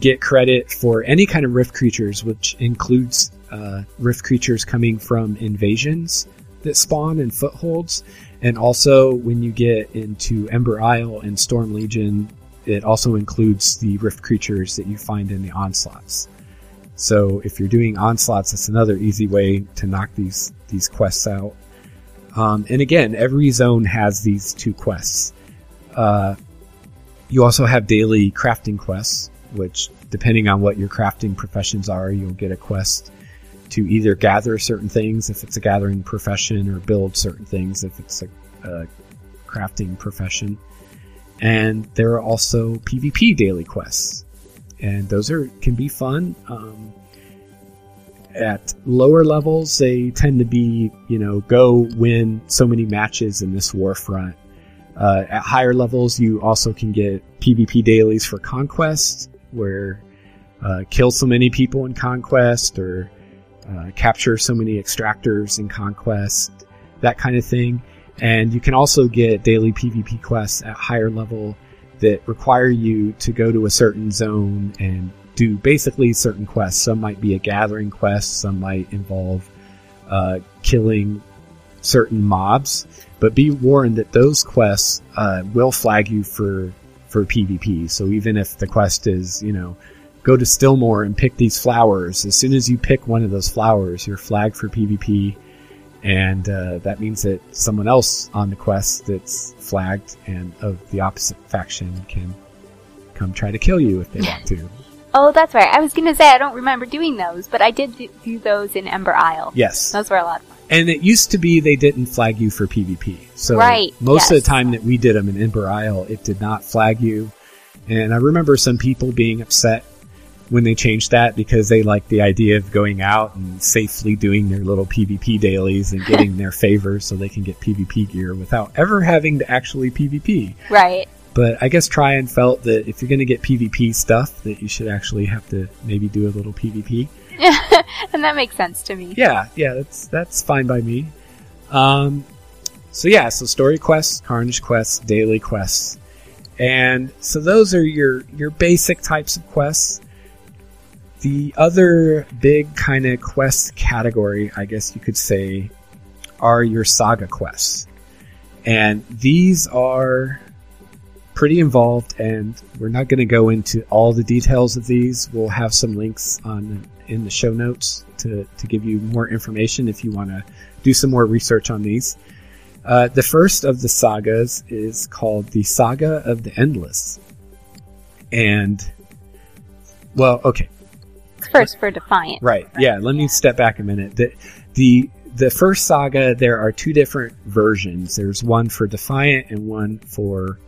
get credit for any kind of rift creatures, which includes uh, rift creatures coming from invasions that spawn in footholds, and also when you get into Ember Isle and Storm Legion, it also includes the rift creatures that you find in the onslaughts. So if you're doing onslaughts, that's another easy way to knock these these quests out. Um, and again, every zone has these two quests. Uh, you also have daily crafting quests, which, depending on what your crafting professions are, you'll get a quest to either gather certain things if it's a gathering profession, or build certain things if it's a, a crafting profession. And there are also PvP daily quests, and those are can be fun. Um, at lower levels, they tend to be, you know, go win so many matches in this war front. Uh, at higher levels, you also can get PvP dailies for conquest, where uh, kill so many people in conquest, or uh, capture so many extractors in conquest, that kind of thing. And you can also get daily PvP quests at higher level that require you to go to a certain zone and do basically certain quests. Some might be a gathering quest, some might involve uh, killing certain mobs, but be warned that those quests uh, will flag you for for PvP. So even if the quest is, you know, go to Stillmoor and pick these flowers, as soon as you pick one of those flowers, you're flagged for PvP, and uh, that means that someone else on the quest that's flagged and of the opposite faction can come try to kill you if they want to. (laughs) Oh, that's right. I was gonna say I don't remember doing those, but I did do- do those in Ember Isle. Yes. Those were a lot of fun. And it used to be they didn't flag you for PvP. So Right, most of the time that we did them in Ember Isle, it did not flag you. And I remember some people being upset when they changed that because they liked the idea of going out and safely doing their little PvP dailies and getting (laughs) their favors so they can get PvP gear without ever having to actually PvP. Right. But I guess Trion felt that if you're going to get PvP stuff, that you should actually have to maybe do a little PvP. (laughs) and that makes sense to me. Yeah, yeah, that's that's fine by me. Um, so yeah, so story quests, carnage quests, daily quests, and so those are your your basic types of quests. The other big kind of quest category, I guess you could say, are your saga quests. And these are pretty involved and we're not going to go into all the details of these. We'll have some links on in the show notes to, to give you more information if you want to do some more research on these. Uh, the first of the sagas is called the Saga of the Endless. And, well, okay. First for Defiant. Right. Yeah. Let me step back a minute. The, the, the first saga, there are two different versions. There's one for Defiant and one for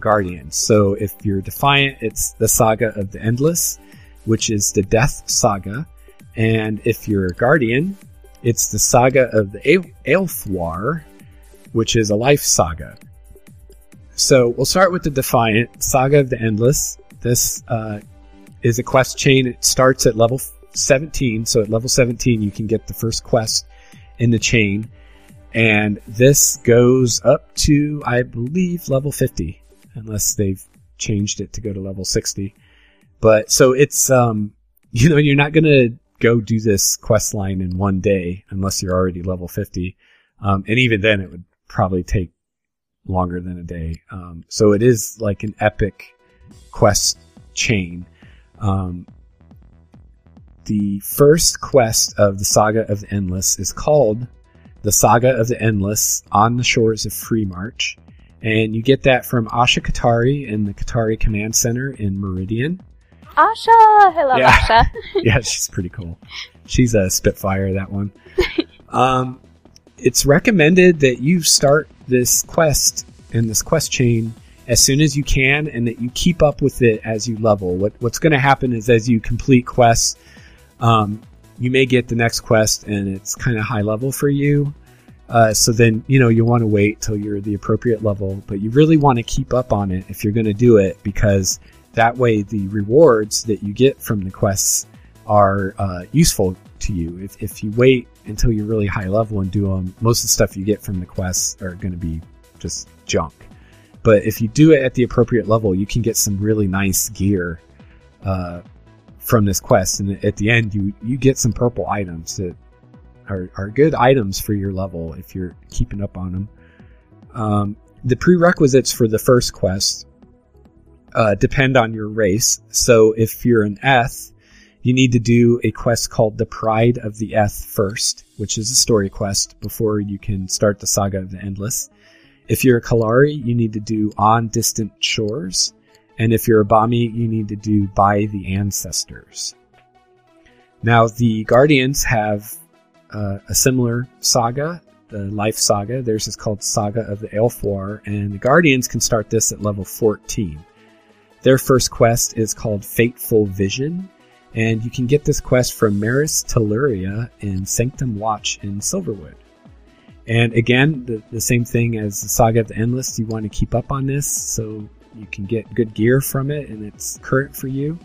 Guardians. So if you're Defiant, it's the Saga of the Endless, which is the Death Saga. And if you're a Guardian, it's the Saga of the Aelfwar, which is a life saga. So we'll start with the Defiant Saga of the Endless. This uh, is a quest chain. It starts at level 17. So at level 17, you can get the first quest in the chain. And this goes up to, I believe, level 50, unless they've changed it to go to level 60. But so it's, um, (laughs) you know, you're not going to go do this quest line in one day unless you're already level 50. Um, and even then it would probably take longer than a day. Um, so it is like an epic quest chain. Um, the first quest of the Saga of the Endless is called the Saga of the Endless on the Shores of Freemarch. And you get that from Asha Katari in the Katari Command Center in Meridian. Asha! Hello, Yeah. Asha. (laughs) (laughs) yeah, she's pretty cool. She's a Spitfire, that one. um, it's recommended that you start this quest and this quest chain as soon as you can and that you keep up with it as you level. What, what's going to happen is as you complete quests, um, you may get the next quest and it's kind of high level for you. Uh, so then, you know, you want to wait till you're the appropriate level, but you really want to keep up on it if you're going to do it because that way the rewards that you get from the quests are uh, useful to you. If, if you wait until you're really high level and do them, most of the stuff you get from the quests are going to be just junk. But if you do it at the appropriate level, you can get some really nice gear uh, from this quest, and at the end, you you get some purple items that are are good items for your level if you're keeping up on them. Um, the prerequisites for the first quest uh, depend on your race. So if you're an Eth, you need to do a quest called the Pride of the Eth first, which is a story quest before you can start the Saga of the Endless. If you're a Kelari, you need to do On Distant Shores. And if you're a Bahmi, you need to do By the Ancestors. Now, the Guardians have uh, a similar saga, the Life Saga. Theirs is called Saga of the Aelfwar, and the Guardians can start this at level 14. Their first quest is called Fateful Vision, and you can get this quest from Maris Telluria in Sanctum Watch in Silverwood. And again, the, the same thing as the Saga of the Endless, you want to keep up on this so you can get good gear from it and it's current for you.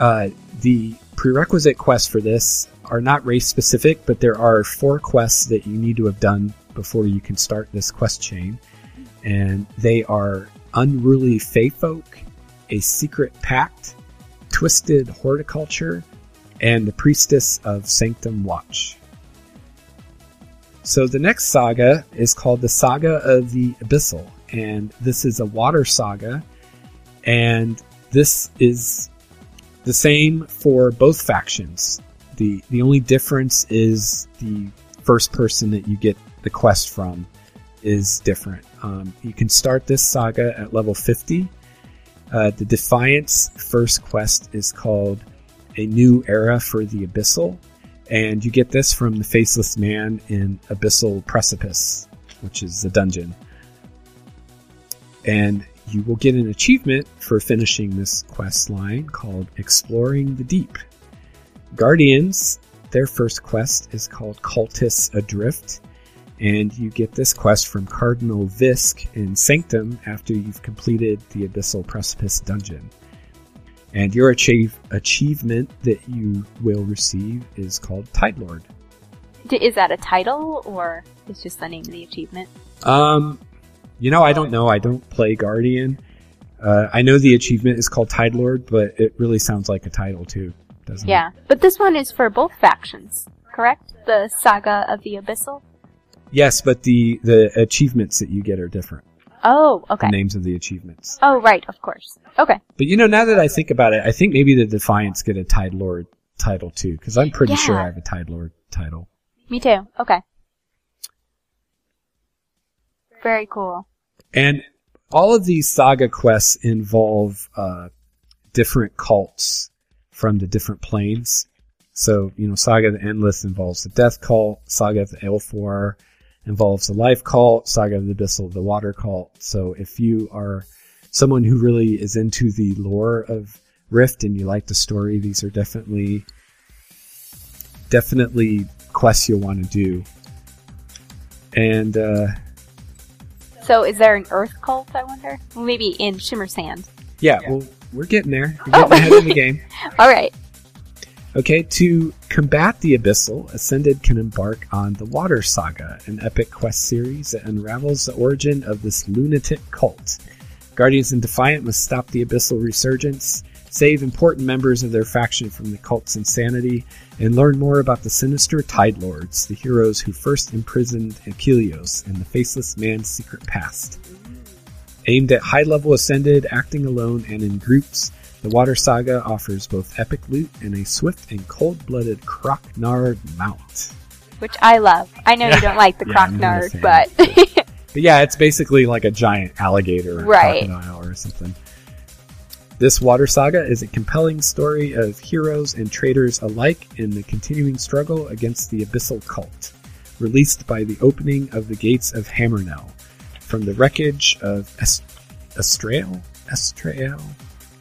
Uh, the prerequisite quests for this are not race specific, but there are four quests that you need to have done before you can start this quest chain. And they are Unruly Fey Folk, A Secret Pact, Twisted Horticulture, and the Priestess of Sanctum Watch. So the next saga is called the Saga of the Abyssal, and this is a water saga, and this is the same for both factions. the The only difference is the first person that you get the quest from is different. Um, you can start this saga at level fifty. Uh, the Defiance first quest is called A New Era for the Abyssal, and you get this from the Faceless Man in Abyssal Precipice, which is a dungeon. And you will get an achievement for finishing this quest line called Exploring the Deep. Guardians, their first quest is called Cultists Adrift, and you get this quest from Cardinal Visk in Sanctum after you've completed the Abyssal Precipice dungeon. And your achieve, achievement that you will receive is called Tide Lord. D- Is that a title or it's just the name of the achievement? Um, you know, I don't know. I don't play Guardian. Uh, I know the achievement is called Tide Lord, but it really sounds like a title too, doesn't it? Yeah, but this one is for both factions, correct? The Saga of the Abyssal. Yes, but the the achievements that you get are different. Oh, okay. The names of the achievements. Oh, right, of course. Okay. But you know, now that I think about it, I think maybe the Defiants get a Tide Lord title too, because I'm pretty sure I have a Tide Lord title. Me too. Okay. Very cool. And all of these saga quests involve uh, different cults from the different planes. So, you know, Saga of the Endless involves the Death Cult, Saga of the Aelfwar involves the Life Cult, Saga of the Abyssal, the Water Cult. So if you are someone who really is into the lore of Rift and you like the story, these are definitely, definitely quests you'll want to do. And, uh, So, is there an Earth cult? I wonder. Maybe in Shimmersand. Yeah, well, we're getting there. We're Oh. getting ahead of the game. (laughs) All right. Okay, to combat the Abyssal, Ascended can embark on the Water Saga, an epic quest series that unravels the origin of this lunatic cult. Guardians and Defiant must stop the Abyssal resurgence, save important members of their faction from the cult's insanity, and learn more about the sinister Tide Lords, the heroes who first imprisoned Akylios and the Faceless Man's secret past. Aimed at high level Ascended, acting alone, and in groups, the Water Saga offers both epic loot and a swift and cold blooded Kroknard mount. Which I love. I know you (laughs) don't like the Yeah, I'm Croc fan. but But (laughs) (laughs) yeah, it's basically like a giant alligator or Right. crocodile or something. This Water Saga is a compelling story of heroes and traitors alike in the continuing struggle against the Abyssal cult, released by the opening of the gates of Hammerknell. From the wreckage of Est- Estrael? Estrael?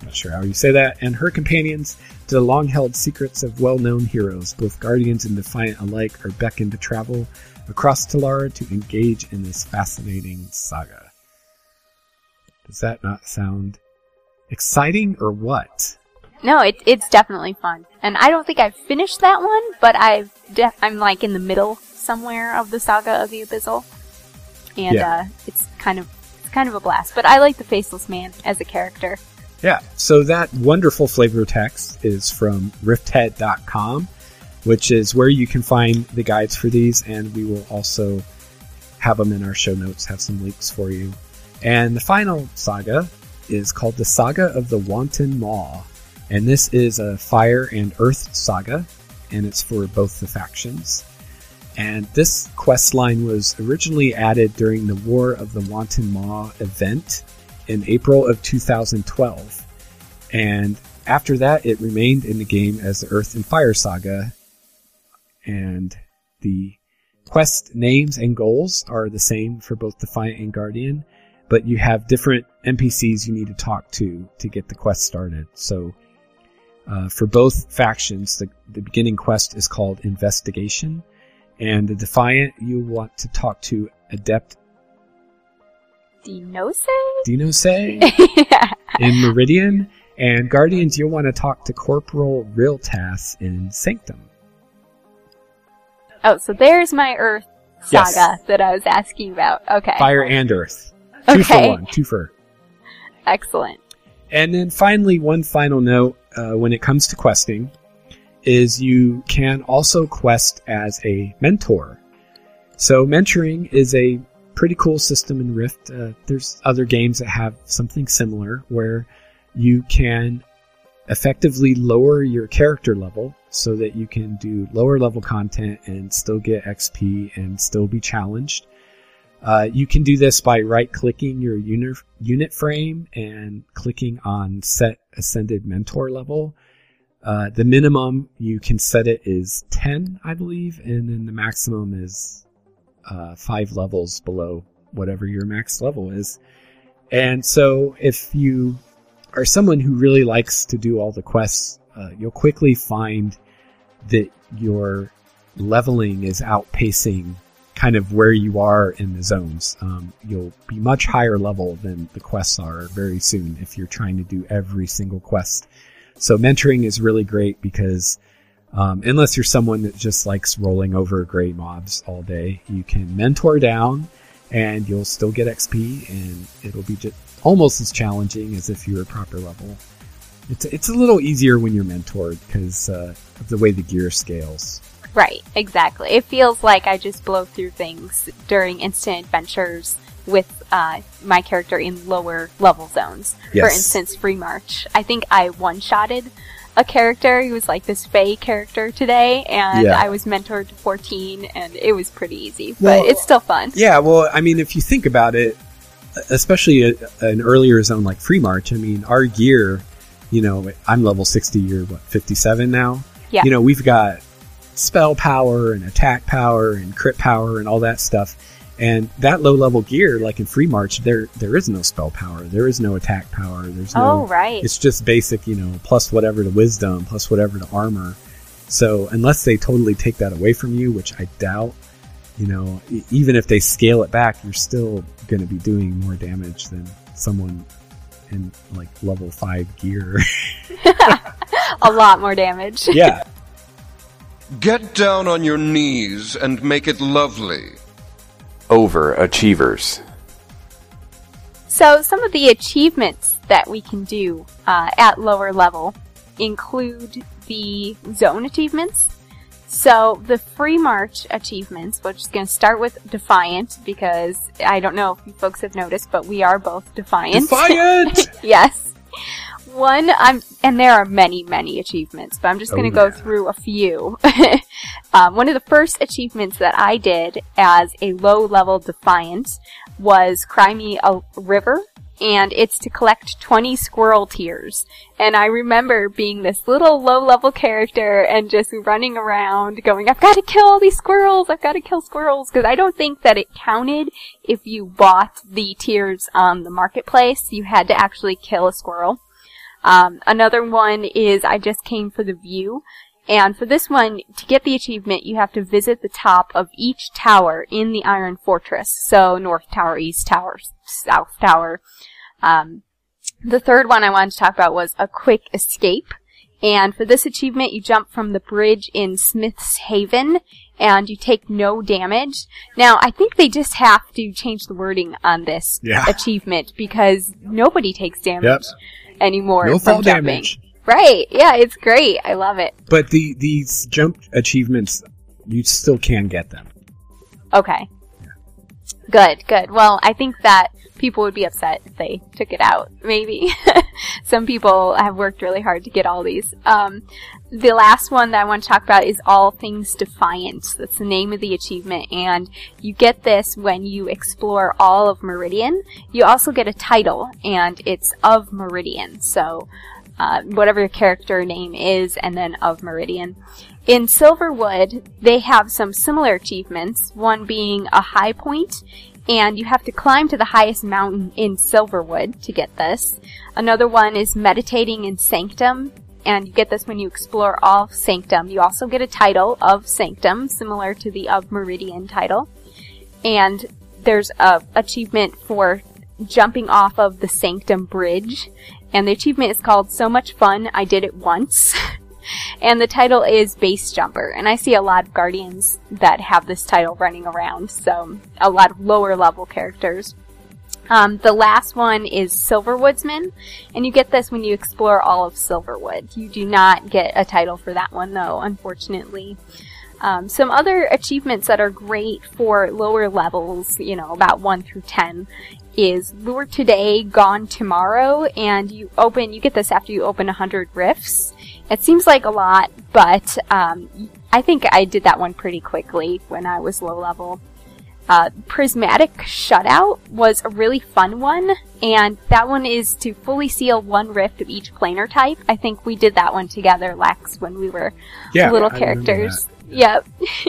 Not sure how you say that, and her companions to the long held secrets of well known heroes. Both Guardians and Defiant alike are beckoned to travel across Telara to engage in this fascinating saga. Does that not sound exciting or what? no, it, it's definitely fun. And I don't think I've finished that one, but I've def- I'm like in the middle somewhere of the saga of the Abyssal, and Yeah. uh, it's kind of it's kind of a blast. But I like the Faceless Man as a character. Yeah, so that wonderful flavor text is from rifthead.com, which is where you can find the guides for these, and we will also have them in our show notes, have some links for you. And the final saga is called the Saga of the Wanton Maw, and this is a fire and earth saga, and it's for both the factions. And this quest line was originally added during the War of the Wanton Maw event in April of 2012. And after that, it remained in the game as the Earth and Fire Saga. And the quest names and goals are the same for both Defiant and Guardian, but you have different NPCs you need to talk to to get the quest started. So, uh, for both factions, the, the beginning quest is called Investigation, and the Defiant, you want to talk to Adept Dinose? Dinose yeah. (laughs) in Meridian, and Guardians, you'll want to talk to Corporal Realtas in Sanctum. Oh, so there's my Earth Yes. saga that I was asking about. Okay. Fire and Earth. Two for one, two for. Excellent. And then finally, one final note uh, when it comes to questing is you can also quest as a mentor. So mentoring is a pretty cool system in Rift. Uh, there's other games that have something similar where you can effectively lower your character level so that you can do lower level content and still get XP and still be challenged. Uh, you can do this by right clicking your unit, unit frame and clicking on set ascended mentor level. Uh, the minimum you can set it is 10, I believe, and then the maximum is uh, five levels below whatever your max level is. And so if you are someone who really likes to do all the quests, uh, you'll quickly find that your leveling is outpacing kind of where you are in the zones. Um, you'll be much higher level than the quests are very soon if you're trying to do every single quest. So mentoring is really great because um, unless you're someone that just likes rolling over gray mobs all day, you can mentor down and you'll still get XP and it'll be just almost as challenging as if you were proper level. It's it's a little easier when you're mentored because uh, of the way the gear scales. Right, exactly. It feels like I just blow through things during instant adventures with uh, my character in lower level zones. For instance, Freemarch. I think I one shotted a character who was like this Fey character today, and Yeah. I was mentored to 14, and it was pretty easy, Well, but it's still fun. Yeah, well, I mean, if you think about it, especially a, an earlier zone like Freemarch, I mean, our gear, you know, I'm level 60, you're what, 57 now? Yeah. You know, we've got spell power and attack power and crit power and all that stuff. And that low level gear, like in Freemarch, there there is no spell power, there is no attack power, there's no. Oh, right. It's just basic, you know, plus whatever to wisdom, plus whatever to armor. So unless they totally take that away from you, which I doubt, you know, even if they scale it back, you're still going to be doing more damage than someone in like level five gear. (laughs) a lot more damage. yeah. Get down on your knees and make it lovely. Overachievers. So some of the achievements that we can do uh, at lower level include the zone achievements. So the Freemarch achievements, which is going to start with Defiant, because I don't know if you folks have noticed, but we are both Defiant. Defiant! (laughs) yes. One, I'm, and there are many, many achievements, but I'm just going to Oh, go yeah. through a few. (laughs) um, one of the first achievements that I did as a low level Defiant was Cry Me a River, and it's to collect 20 squirrel tears. And I remember being this little low level character and just running around going, I've got to kill all these squirrels, I've got to kill squirrels, because I don't think that it counted if you bought the tears on the marketplace. You had to actually kill a squirrel. Um, another one is I just came for the view. And for this one, to get the achievement, you have to visit the top of each tower in the Iron Fortress. So North Tower, East Tower, South Tower. Um, the third one I wanted to talk about was a quick escape. And for this achievement, you jump from the bridge in Smith's Haven and you take no damage. Now, I think they just have to change the wording on this Yeah. achievement because nobody takes damage anymore No fall jumping. damage. Right. Yeah, it's great. I love it. But the these jump achievements, you still can get them. Okay. Good, good. Well, I think that people would be upset if they took it out. Maybe. (laughs) Some people have worked really hard to get all these. Um, the last one that I want to talk about is All Things Defiant. That's the name of the achievement, and you get this when you explore all of Meridian. You also get a title, and it's of Meridian. So, uh, whatever your character name is, and then of Meridian. In Silverwood, they have some similar achievements, one being a high point, and you have to climb to the highest mountain in Silverwood to get this. Another one is meditating in Sanctum, and you get this when you explore all Sanctum. You also get a title of Sanctum, similar to the of Meridian title. And there's a achievement for jumping off of the Sanctum Bridge, and the achievement is called So Much Fun, I Did It Once. (laughs) and the title is Base Jumper, and I see a lot of Guardians that have this title running around, so a lot of lower level characters. Um, the last one is Silverwoodsman, and you get this when you explore all of Silverwood. You do not get a title for that one, though, unfortunately. Um, some other achievements that are great for lower levels, you know, about 1 through 10, is Lure Today, Gone Tomorrow, and you open, you get this after you open 100 rifts. It seems like a lot, but um, I think I did that one pretty quickly when I was low level. Uh, Prismatic Shutout was a really fun one, and that one is to fully seal one rift of each planar type. I think we did that one together, Lex, when we were Yeah, little I characters. Yep.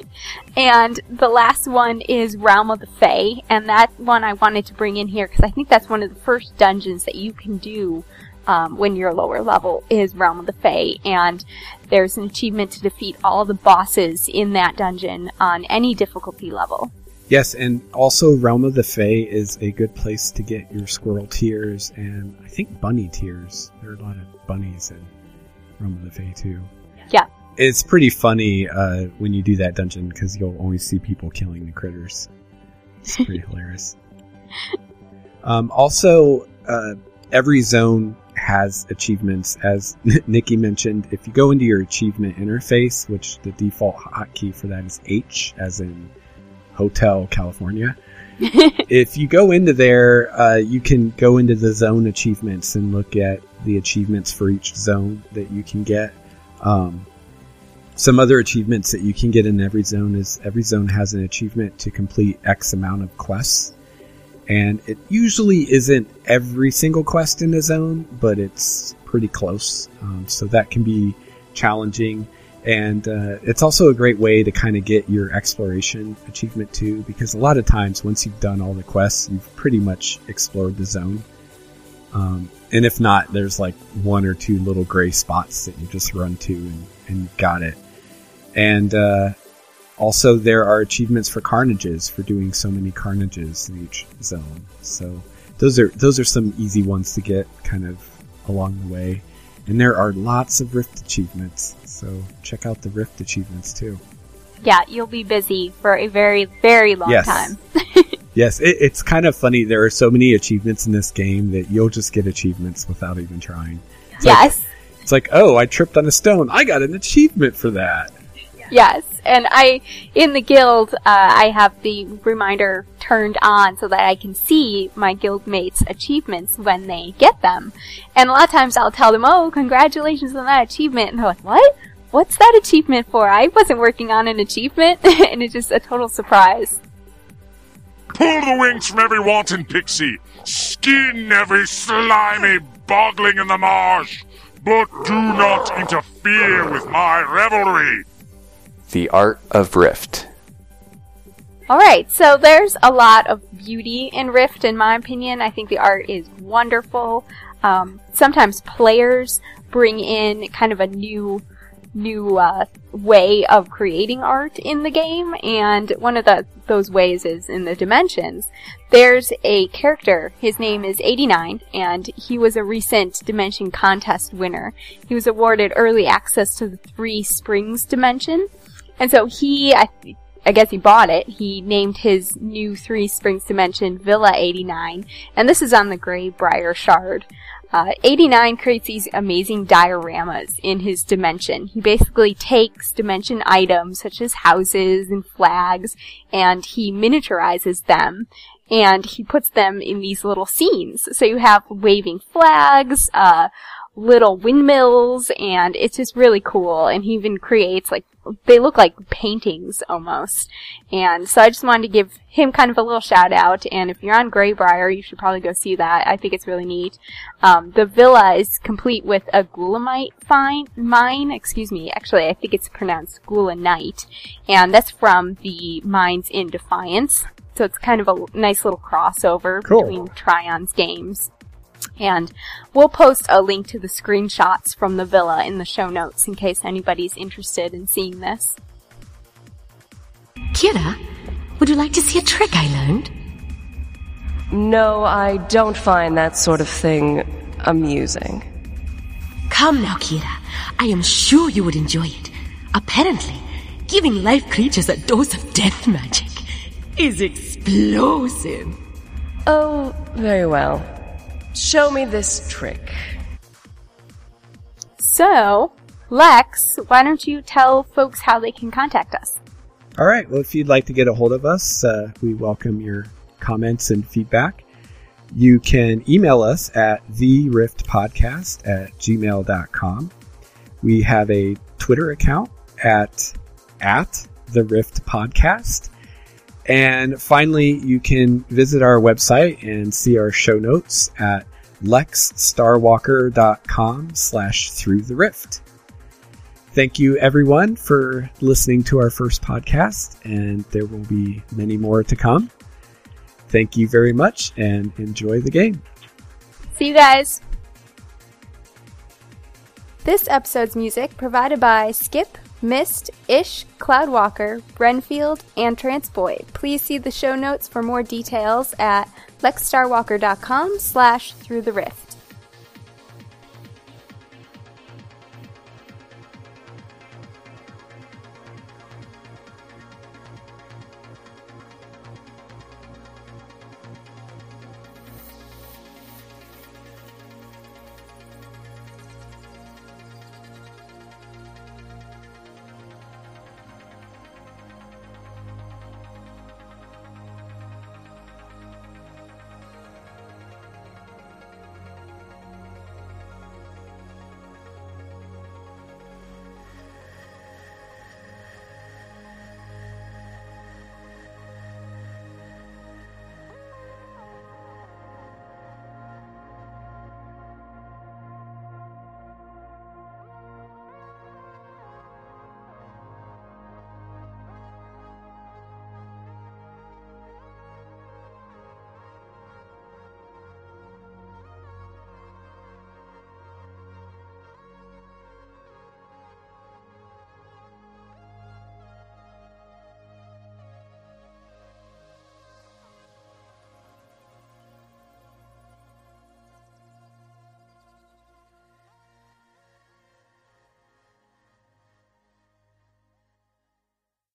(laughs) and the last one is Realm of the Fae, and that one I wanted to bring in here because I think that's one of the first dungeons that you can do um, when you're lower level is Realm of the Fae, and there's an achievement to defeat all the bosses in that dungeon on any difficulty level. Yes, and also Realm of the Fae is a good place to get your squirrel tears and I think bunny tears. There are a lot of bunnies in Realm of the Fae too. Yeah. It's pretty funny uh, when you do that dungeon because you'll always see people killing the critters. It's pretty (laughs) hilarious. Um, also, uh, every zone has achievements, as (laughs) Nikki mentioned. If you go into your achievement interface, which the default hotkey for that is H, as in Hotel California. (laughs) if you go into there, uh, you can go into the zone achievements and look at the achievements for each zone that you can get. Um, some other achievements that you can get in every zone is every zone has an achievement to complete X amount of quests. And it usually isn't every single quest in a zone, but it's pretty close. Um, so that can be challenging. And uh, it's also a great way to kind of get your exploration achievement too, because a lot of times once you've done all the quests, you've pretty much explored the zone. Um, and if not, there's like one or two little gray spots that you just run to and, and got it. And uh, also, there are achievements for carnages for doing so many carnages in each zone. So those are those are some easy ones to get kind of along the way. And there are lots of Rift achievements. So check out the Rift achievements too. Yeah, you'll be busy for a very, very long Yes. time. (laughs) Yes, it, it's kind of funny. There are so many achievements in this game that you'll just get achievements without even trying. It's like- yes. it's like, oh, I tripped on a stone. I got an achievement for that. Yes, and I in the guild, uh, I have the reminder turned on so that I can see my guild mates' achievements when they get them. And a lot of times I'll tell them, "Oh, congratulations on that achievement," and they're like, "What? What's that achievement for? I wasn't working on an achievement," (laughs) and it's just a total surprise. Pull the wings from every wanton pixie. Skin every slimy bogling in the marsh. But do not interfere with my revelry. The Art of Rift. All right, so there's a lot of beauty in Rift, in my opinion. I think the art is wonderful. Um, sometimes players bring in kind of a new, new uh, way of creating art in the game, and one of the those ways is in the dimensions. There's a character. His name is 89, and he was a recent Dimension contest winner. He was awarded early access to the Three Springs dimension. And so he, I, I guess he bought it. He named his new Three Springs dimension Villa 89, and this is on the Greybriar Shard. Uh, 89 creates these amazing dioramas in his dimension. He basically takes dimension items such as houses and flags, and he miniaturizes them, and he puts them in these little scenes. So you have waving flags, uh, little windmills, and it's just really cool. And he even creates like they look like paintings almost. And so I just wanted to give him kind of a little shout out. And if you're on Greybriar, you should probably go see that. I think it's really neat. Um, the villa is complete with a goulamite fine, mine. Excuse me. Actually, I think it's pronounced goulanite, and that's from the mines in Defiance. So it's kind of a nice little crossover Cool. between Trion's games. And we'll post a link to the screenshots from the villa in the show notes in case anybody's interested in seeing this. Kira, would you like to see a trick I learned? No, I don't find that sort of thing amusing. Come now, Kira. I am sure you would enjoy it. Apparently, giving live creatures a dose of death magic is explosive. Oh, very well. Show me this trick. So, Lex, why don't you tell folks how they can contact us? All right. Well, if you'd like to get a hold of us, uh, we welcome your comments and feedback. You can email us at theriftpodcast at gmail.com. We have a Twitter account at, at the Rift Podcast. And finally, you can visit our website and see our show notes at lexstarwalker.com slash through the rift. Thank you, everyone, for listening to our first podcast, and there will be many more to come. Thank you very much, and enjoy the game. See you guys! This episode's music provided by Skip, Mist, Ish, Cloudwalker, Renfield, and Transboy. Please see the show notes for more details at lexstarwalker.com slash through the rift.